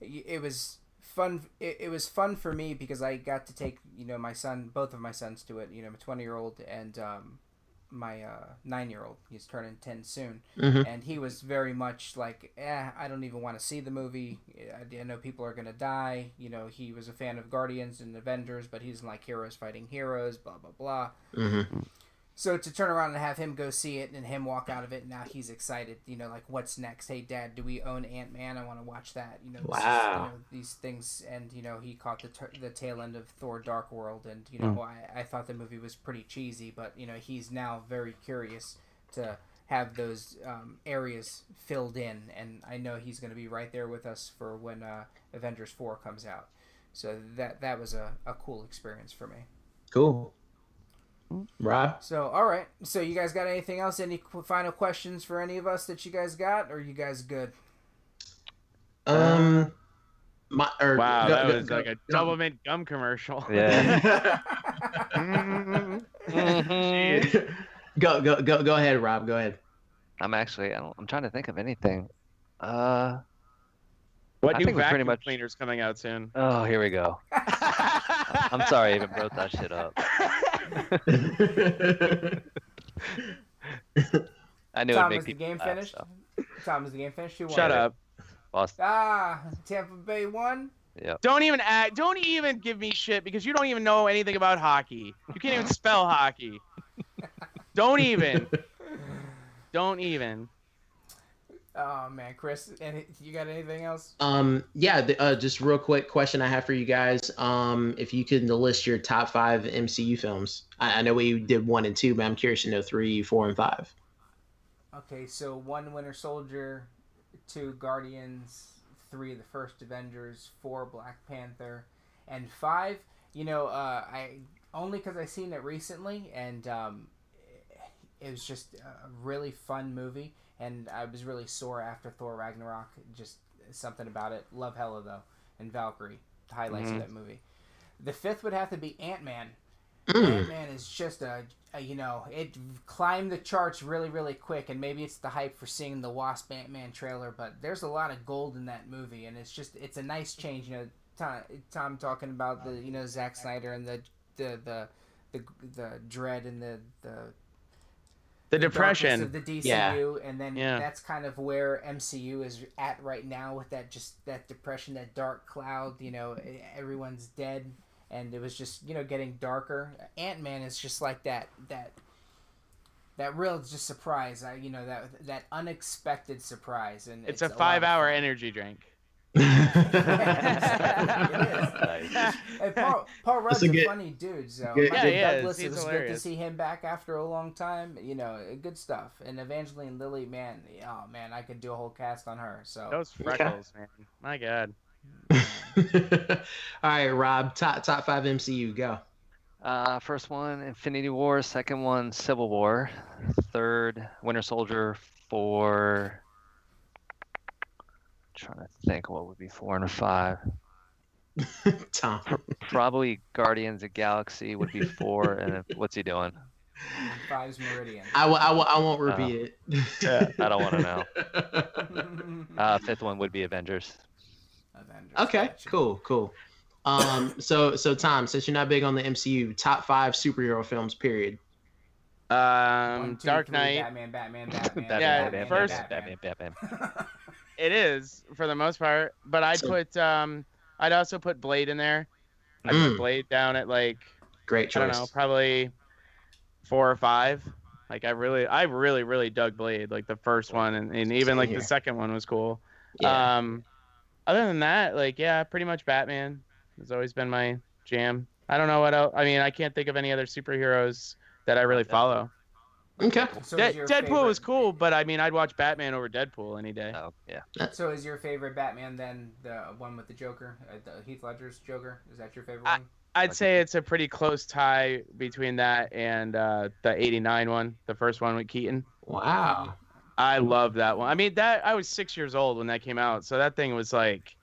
it, it was fun. It, it was fun for me because I got to take you know my son, both of my sons to it. You know, my twenty year old and um, my uh, nine year old. He's turning ten soon, Mhm. and he was very much like, eh, I don't even want to see the movie. I, I know people are gonna die. You know, he was a fan of Guardians and Avengers, but he doesn't like heroes fighting heroes. Blah blah blah. Mm-hmm. So to turn around and have him go see it and him walk out of it, now he's excited. You know, like what's next? Hey, Dad, do we own Ant Man? I want to watch that. You know, this is, Wow. you know, these things, and you know, he caught the ter- the tail end of Thor: Dark World, and you know, I, I thought the movie was pretty cheesy, but you know, he's now very curious to have those um, areas filled in, and I know he's going to be right there with us for when uh, Avengers Four comes out. So that that was a, a cool experience for me. Cool. Rob? So, all right. So, you guys got anything else? Any final questions for any of us that you guys got? Or are you guys good? Um, my or Wow, go- that go- was go- like a go- double mint gum commercial. Yeah. <laughs> <laughs> go go go go ahead, Rob. Go ahead. I'm actually. I don't- I'm trying to think of anything. Uh. What I new think we pretty much- cleaner's coming out soon? Oh, here we go. <laughs> I'm sorry I even wrote that shit up. I knew Tom, it'd make the people game laugh, finished? so. Tom, is the game finished? Who won? Shut up. Boston. Ah, Tampa Bay won. Yep. Don't even act. Don't even give me shit because you don't even know anything about hockey. You can't even spell hockey. Don't even. <laughs> Don't even. Oh man, Chris, any, you got anything else? Um, yeah, the, uh, just real quick question I have for you guys. Um, if you could list your top five MCU films, I, I know we did one and two, but I'm curious to know three, four, and five. Okay, so one Winter Soldier, two Guardians, three the first Avengers, four Black Panther, and five. You know, uh, I only because I seen it recently, and um, it was just a really fun movie, and I was really sore after Thor Ragnarok. Just something about it. Love Hela though, and Valkyrie, the highlights Mhm. of that movie. The fifth would have to be Ant Man. <clears throat> Ant Man is just a, a, you know, it climbed the charts really, really quick, and maybe it's the hype for seeing the Wasp Ant Man trailer, but there's a lot of gold in that movie, and it's just it's a nice change. You know, Tom, Tom talking about the you know Zack Snyder and the the the the, the dread and the the The depression. of the DCU, Yeah. and then Yeah. that's kind of where MCU is at right now with that just that depression, that dark cloud. You know, everyone's dead, and it was just you know getting darker. Ant Man is just like that that that real just surprise. I you know that that unexpected surprise, and It's, it's, a lot of five-hour energy drink. It is. <laughs> Paul, Paul Rudd's a a, good- funny dude. So good- Michael Yeah, is. Douglas, it was good to see him back after a long time. You know, good stuff. And Evangeline Lilly, man, oh man, I could do a whole cast on her. So Those freckles, man. My God. <laughs> All right, Rob. Top top five MCU. Go. Uh, first one, Infinity War. Second one, Civil War. Third, Winter Soldier. Four. Trying to think what would be four and a five. <laughs> Tom. Probably Guardians of Galaxy would be four, and then what's he doing? Five's Meridian. I, w- I, w- I won't repeat it. I don't want to know. <laughs> Uh, fifth one would be Avengers. Avengers. Okay, gotcha. cool, cool. Um, so so Tom, since you're not big on the MCU, top five superhero films, period. Um, One, two, Dark three, Knight. Batman, Batman, Batman. <laughs> Batman, Yeah, Batman, first- Batman, Batman, Batman. It is for the most part, but I'd So- put um, I'd also put Blade in there. I Mm. put Blade down at like Great choice. I don't know, probably four or five. Like I really, I really, really dug Blade. Like the first one, and, and even like here. the second one was cool. Yeah. Um, other than that, like yeah, pretty much Batman has always been my jam. I don't know what else. I mean, I can't think of any other superheroes that I really follow. Okay. So De- is your Deadpool was cool, but I mean, I'd watch Batman over Deadpool any day. Oh yeah. So is your favorite Batman then the one with the Joker, uh, the Heath Ledger's Joker? Is that your favorite I- one? I'd say it's a pretty close tie between that and uh, the '89 one, the first one with Keaton. Wow. I love that one. I mean, that I was six years old when that came out, so that thing was like,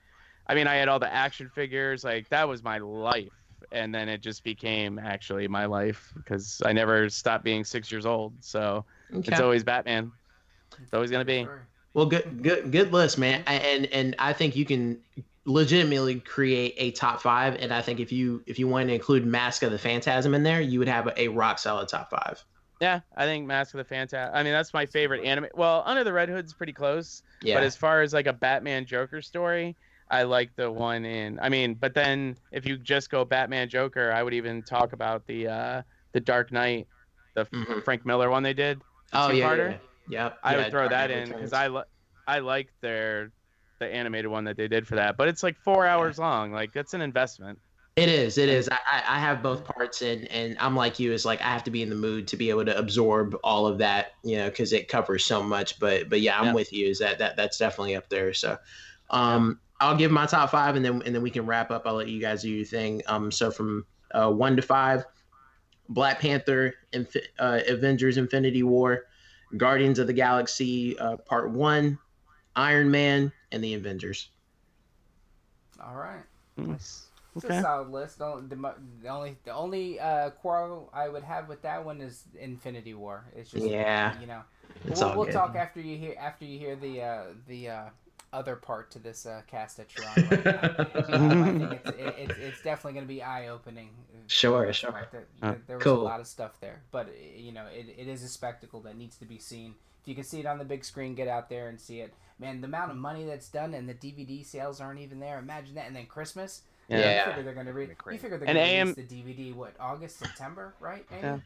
I mean, I had all the action figures, like that was my life, and then it just became actually my life because I never stopped being six years old. So Okay. it's always Batman. It's always gonna be. Well, good, good, good list, man. And and I think you can legitimately create a top five. And I think if you if you wanted to include Mask of the Phantasm in there, you would have a, a rock solid top five. Yeah, I think Mask of the Phantasm. I mean, that's my favorite anime. Well, Under the Red Hood's pretty close. Yeah. But as far as like a Batman Joker story, I like the one in. I mean, but then if you just go Batman Joker, I would even talk about the uh the Dark Knight, the Mhm. Frank Miller one they did. the oh yeah, yeah, Yep. I yeah, would throw Dark that Knight in because I li- I like their the animated one that they did for that. But it's like four hours long. Like that's an investment. It is. It is. I, I have both parts, and and I'm like you. Is like I have to be in the mood to be able to absorb all of that, you know, because it covers so much. But but yeah, I'm Yeah. with you. Is that that that's definitely up there. So, um, I'll give my top five, and then and then we can wrap up. I'll let you guys do your thing. Um, so from uh, one to five, Black Panther, Infi- uh, Avengers: Infinity War, Guardians of the Galaxy uh, Part One, Iron Man, and the Avengers. All right. Nice. It's Okay. a solid list. The, only- the, the only the only uh, quarrel I would have with that one is Infinity War. It's just Yeah. you know. It's we'll all we'll good. talk after you hear after you hear the uh, the uh, other part to this uh, cast that you're on right now. Um, <laughs> I think it's, it, it's, it's definitely going to be eye opening. Sure, sure. There, Uh, there was cool. a lot of stuff there, but you know, it, it is a spectacle that needs to be seen. If you can see it on the big screen, get out there and see it. Man, the amount of money that's done and the DVD sales aren't even there. Imagine that, and then Christmas. Yeah. You Yeah. figure they're going to read. You figure they're going to AM release the DVD what August, September, right? Amy? Yeah.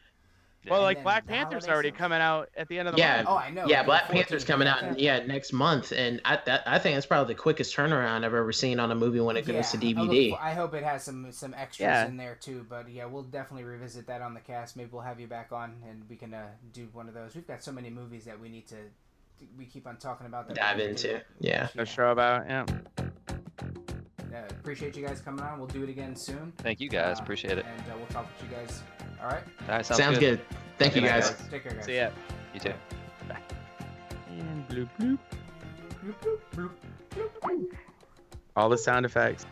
Well, like Black Panther's holiday already coming out at the end of the Yeah. month. Oh, I know. Yeah, Black Panther's coming out, yeah. yeah, next month, and I that, I think that's probably the quickest turnaround I've ever seen on a movie when it goes to DVD. I hope it has some some extras Yeah. in there too. But yeah, we'll definitely revisit that on the cast. Maybe we'll have you back on and we can uh, do one of those. We've got so many movies that we need to we keep on talking about that. Dive into, do. yeah. A show about yeah. Uh, appreciate you guys coming on. We'll do it again soon. Thank you guys. Uh, Appreciate it. And uh, we'll talk with you guys. All right. All right, sounds, Sounds good. Thank you guys. guys. Take care, guys. See ya. You too. Bye. And bloop bloop. All the sound effects.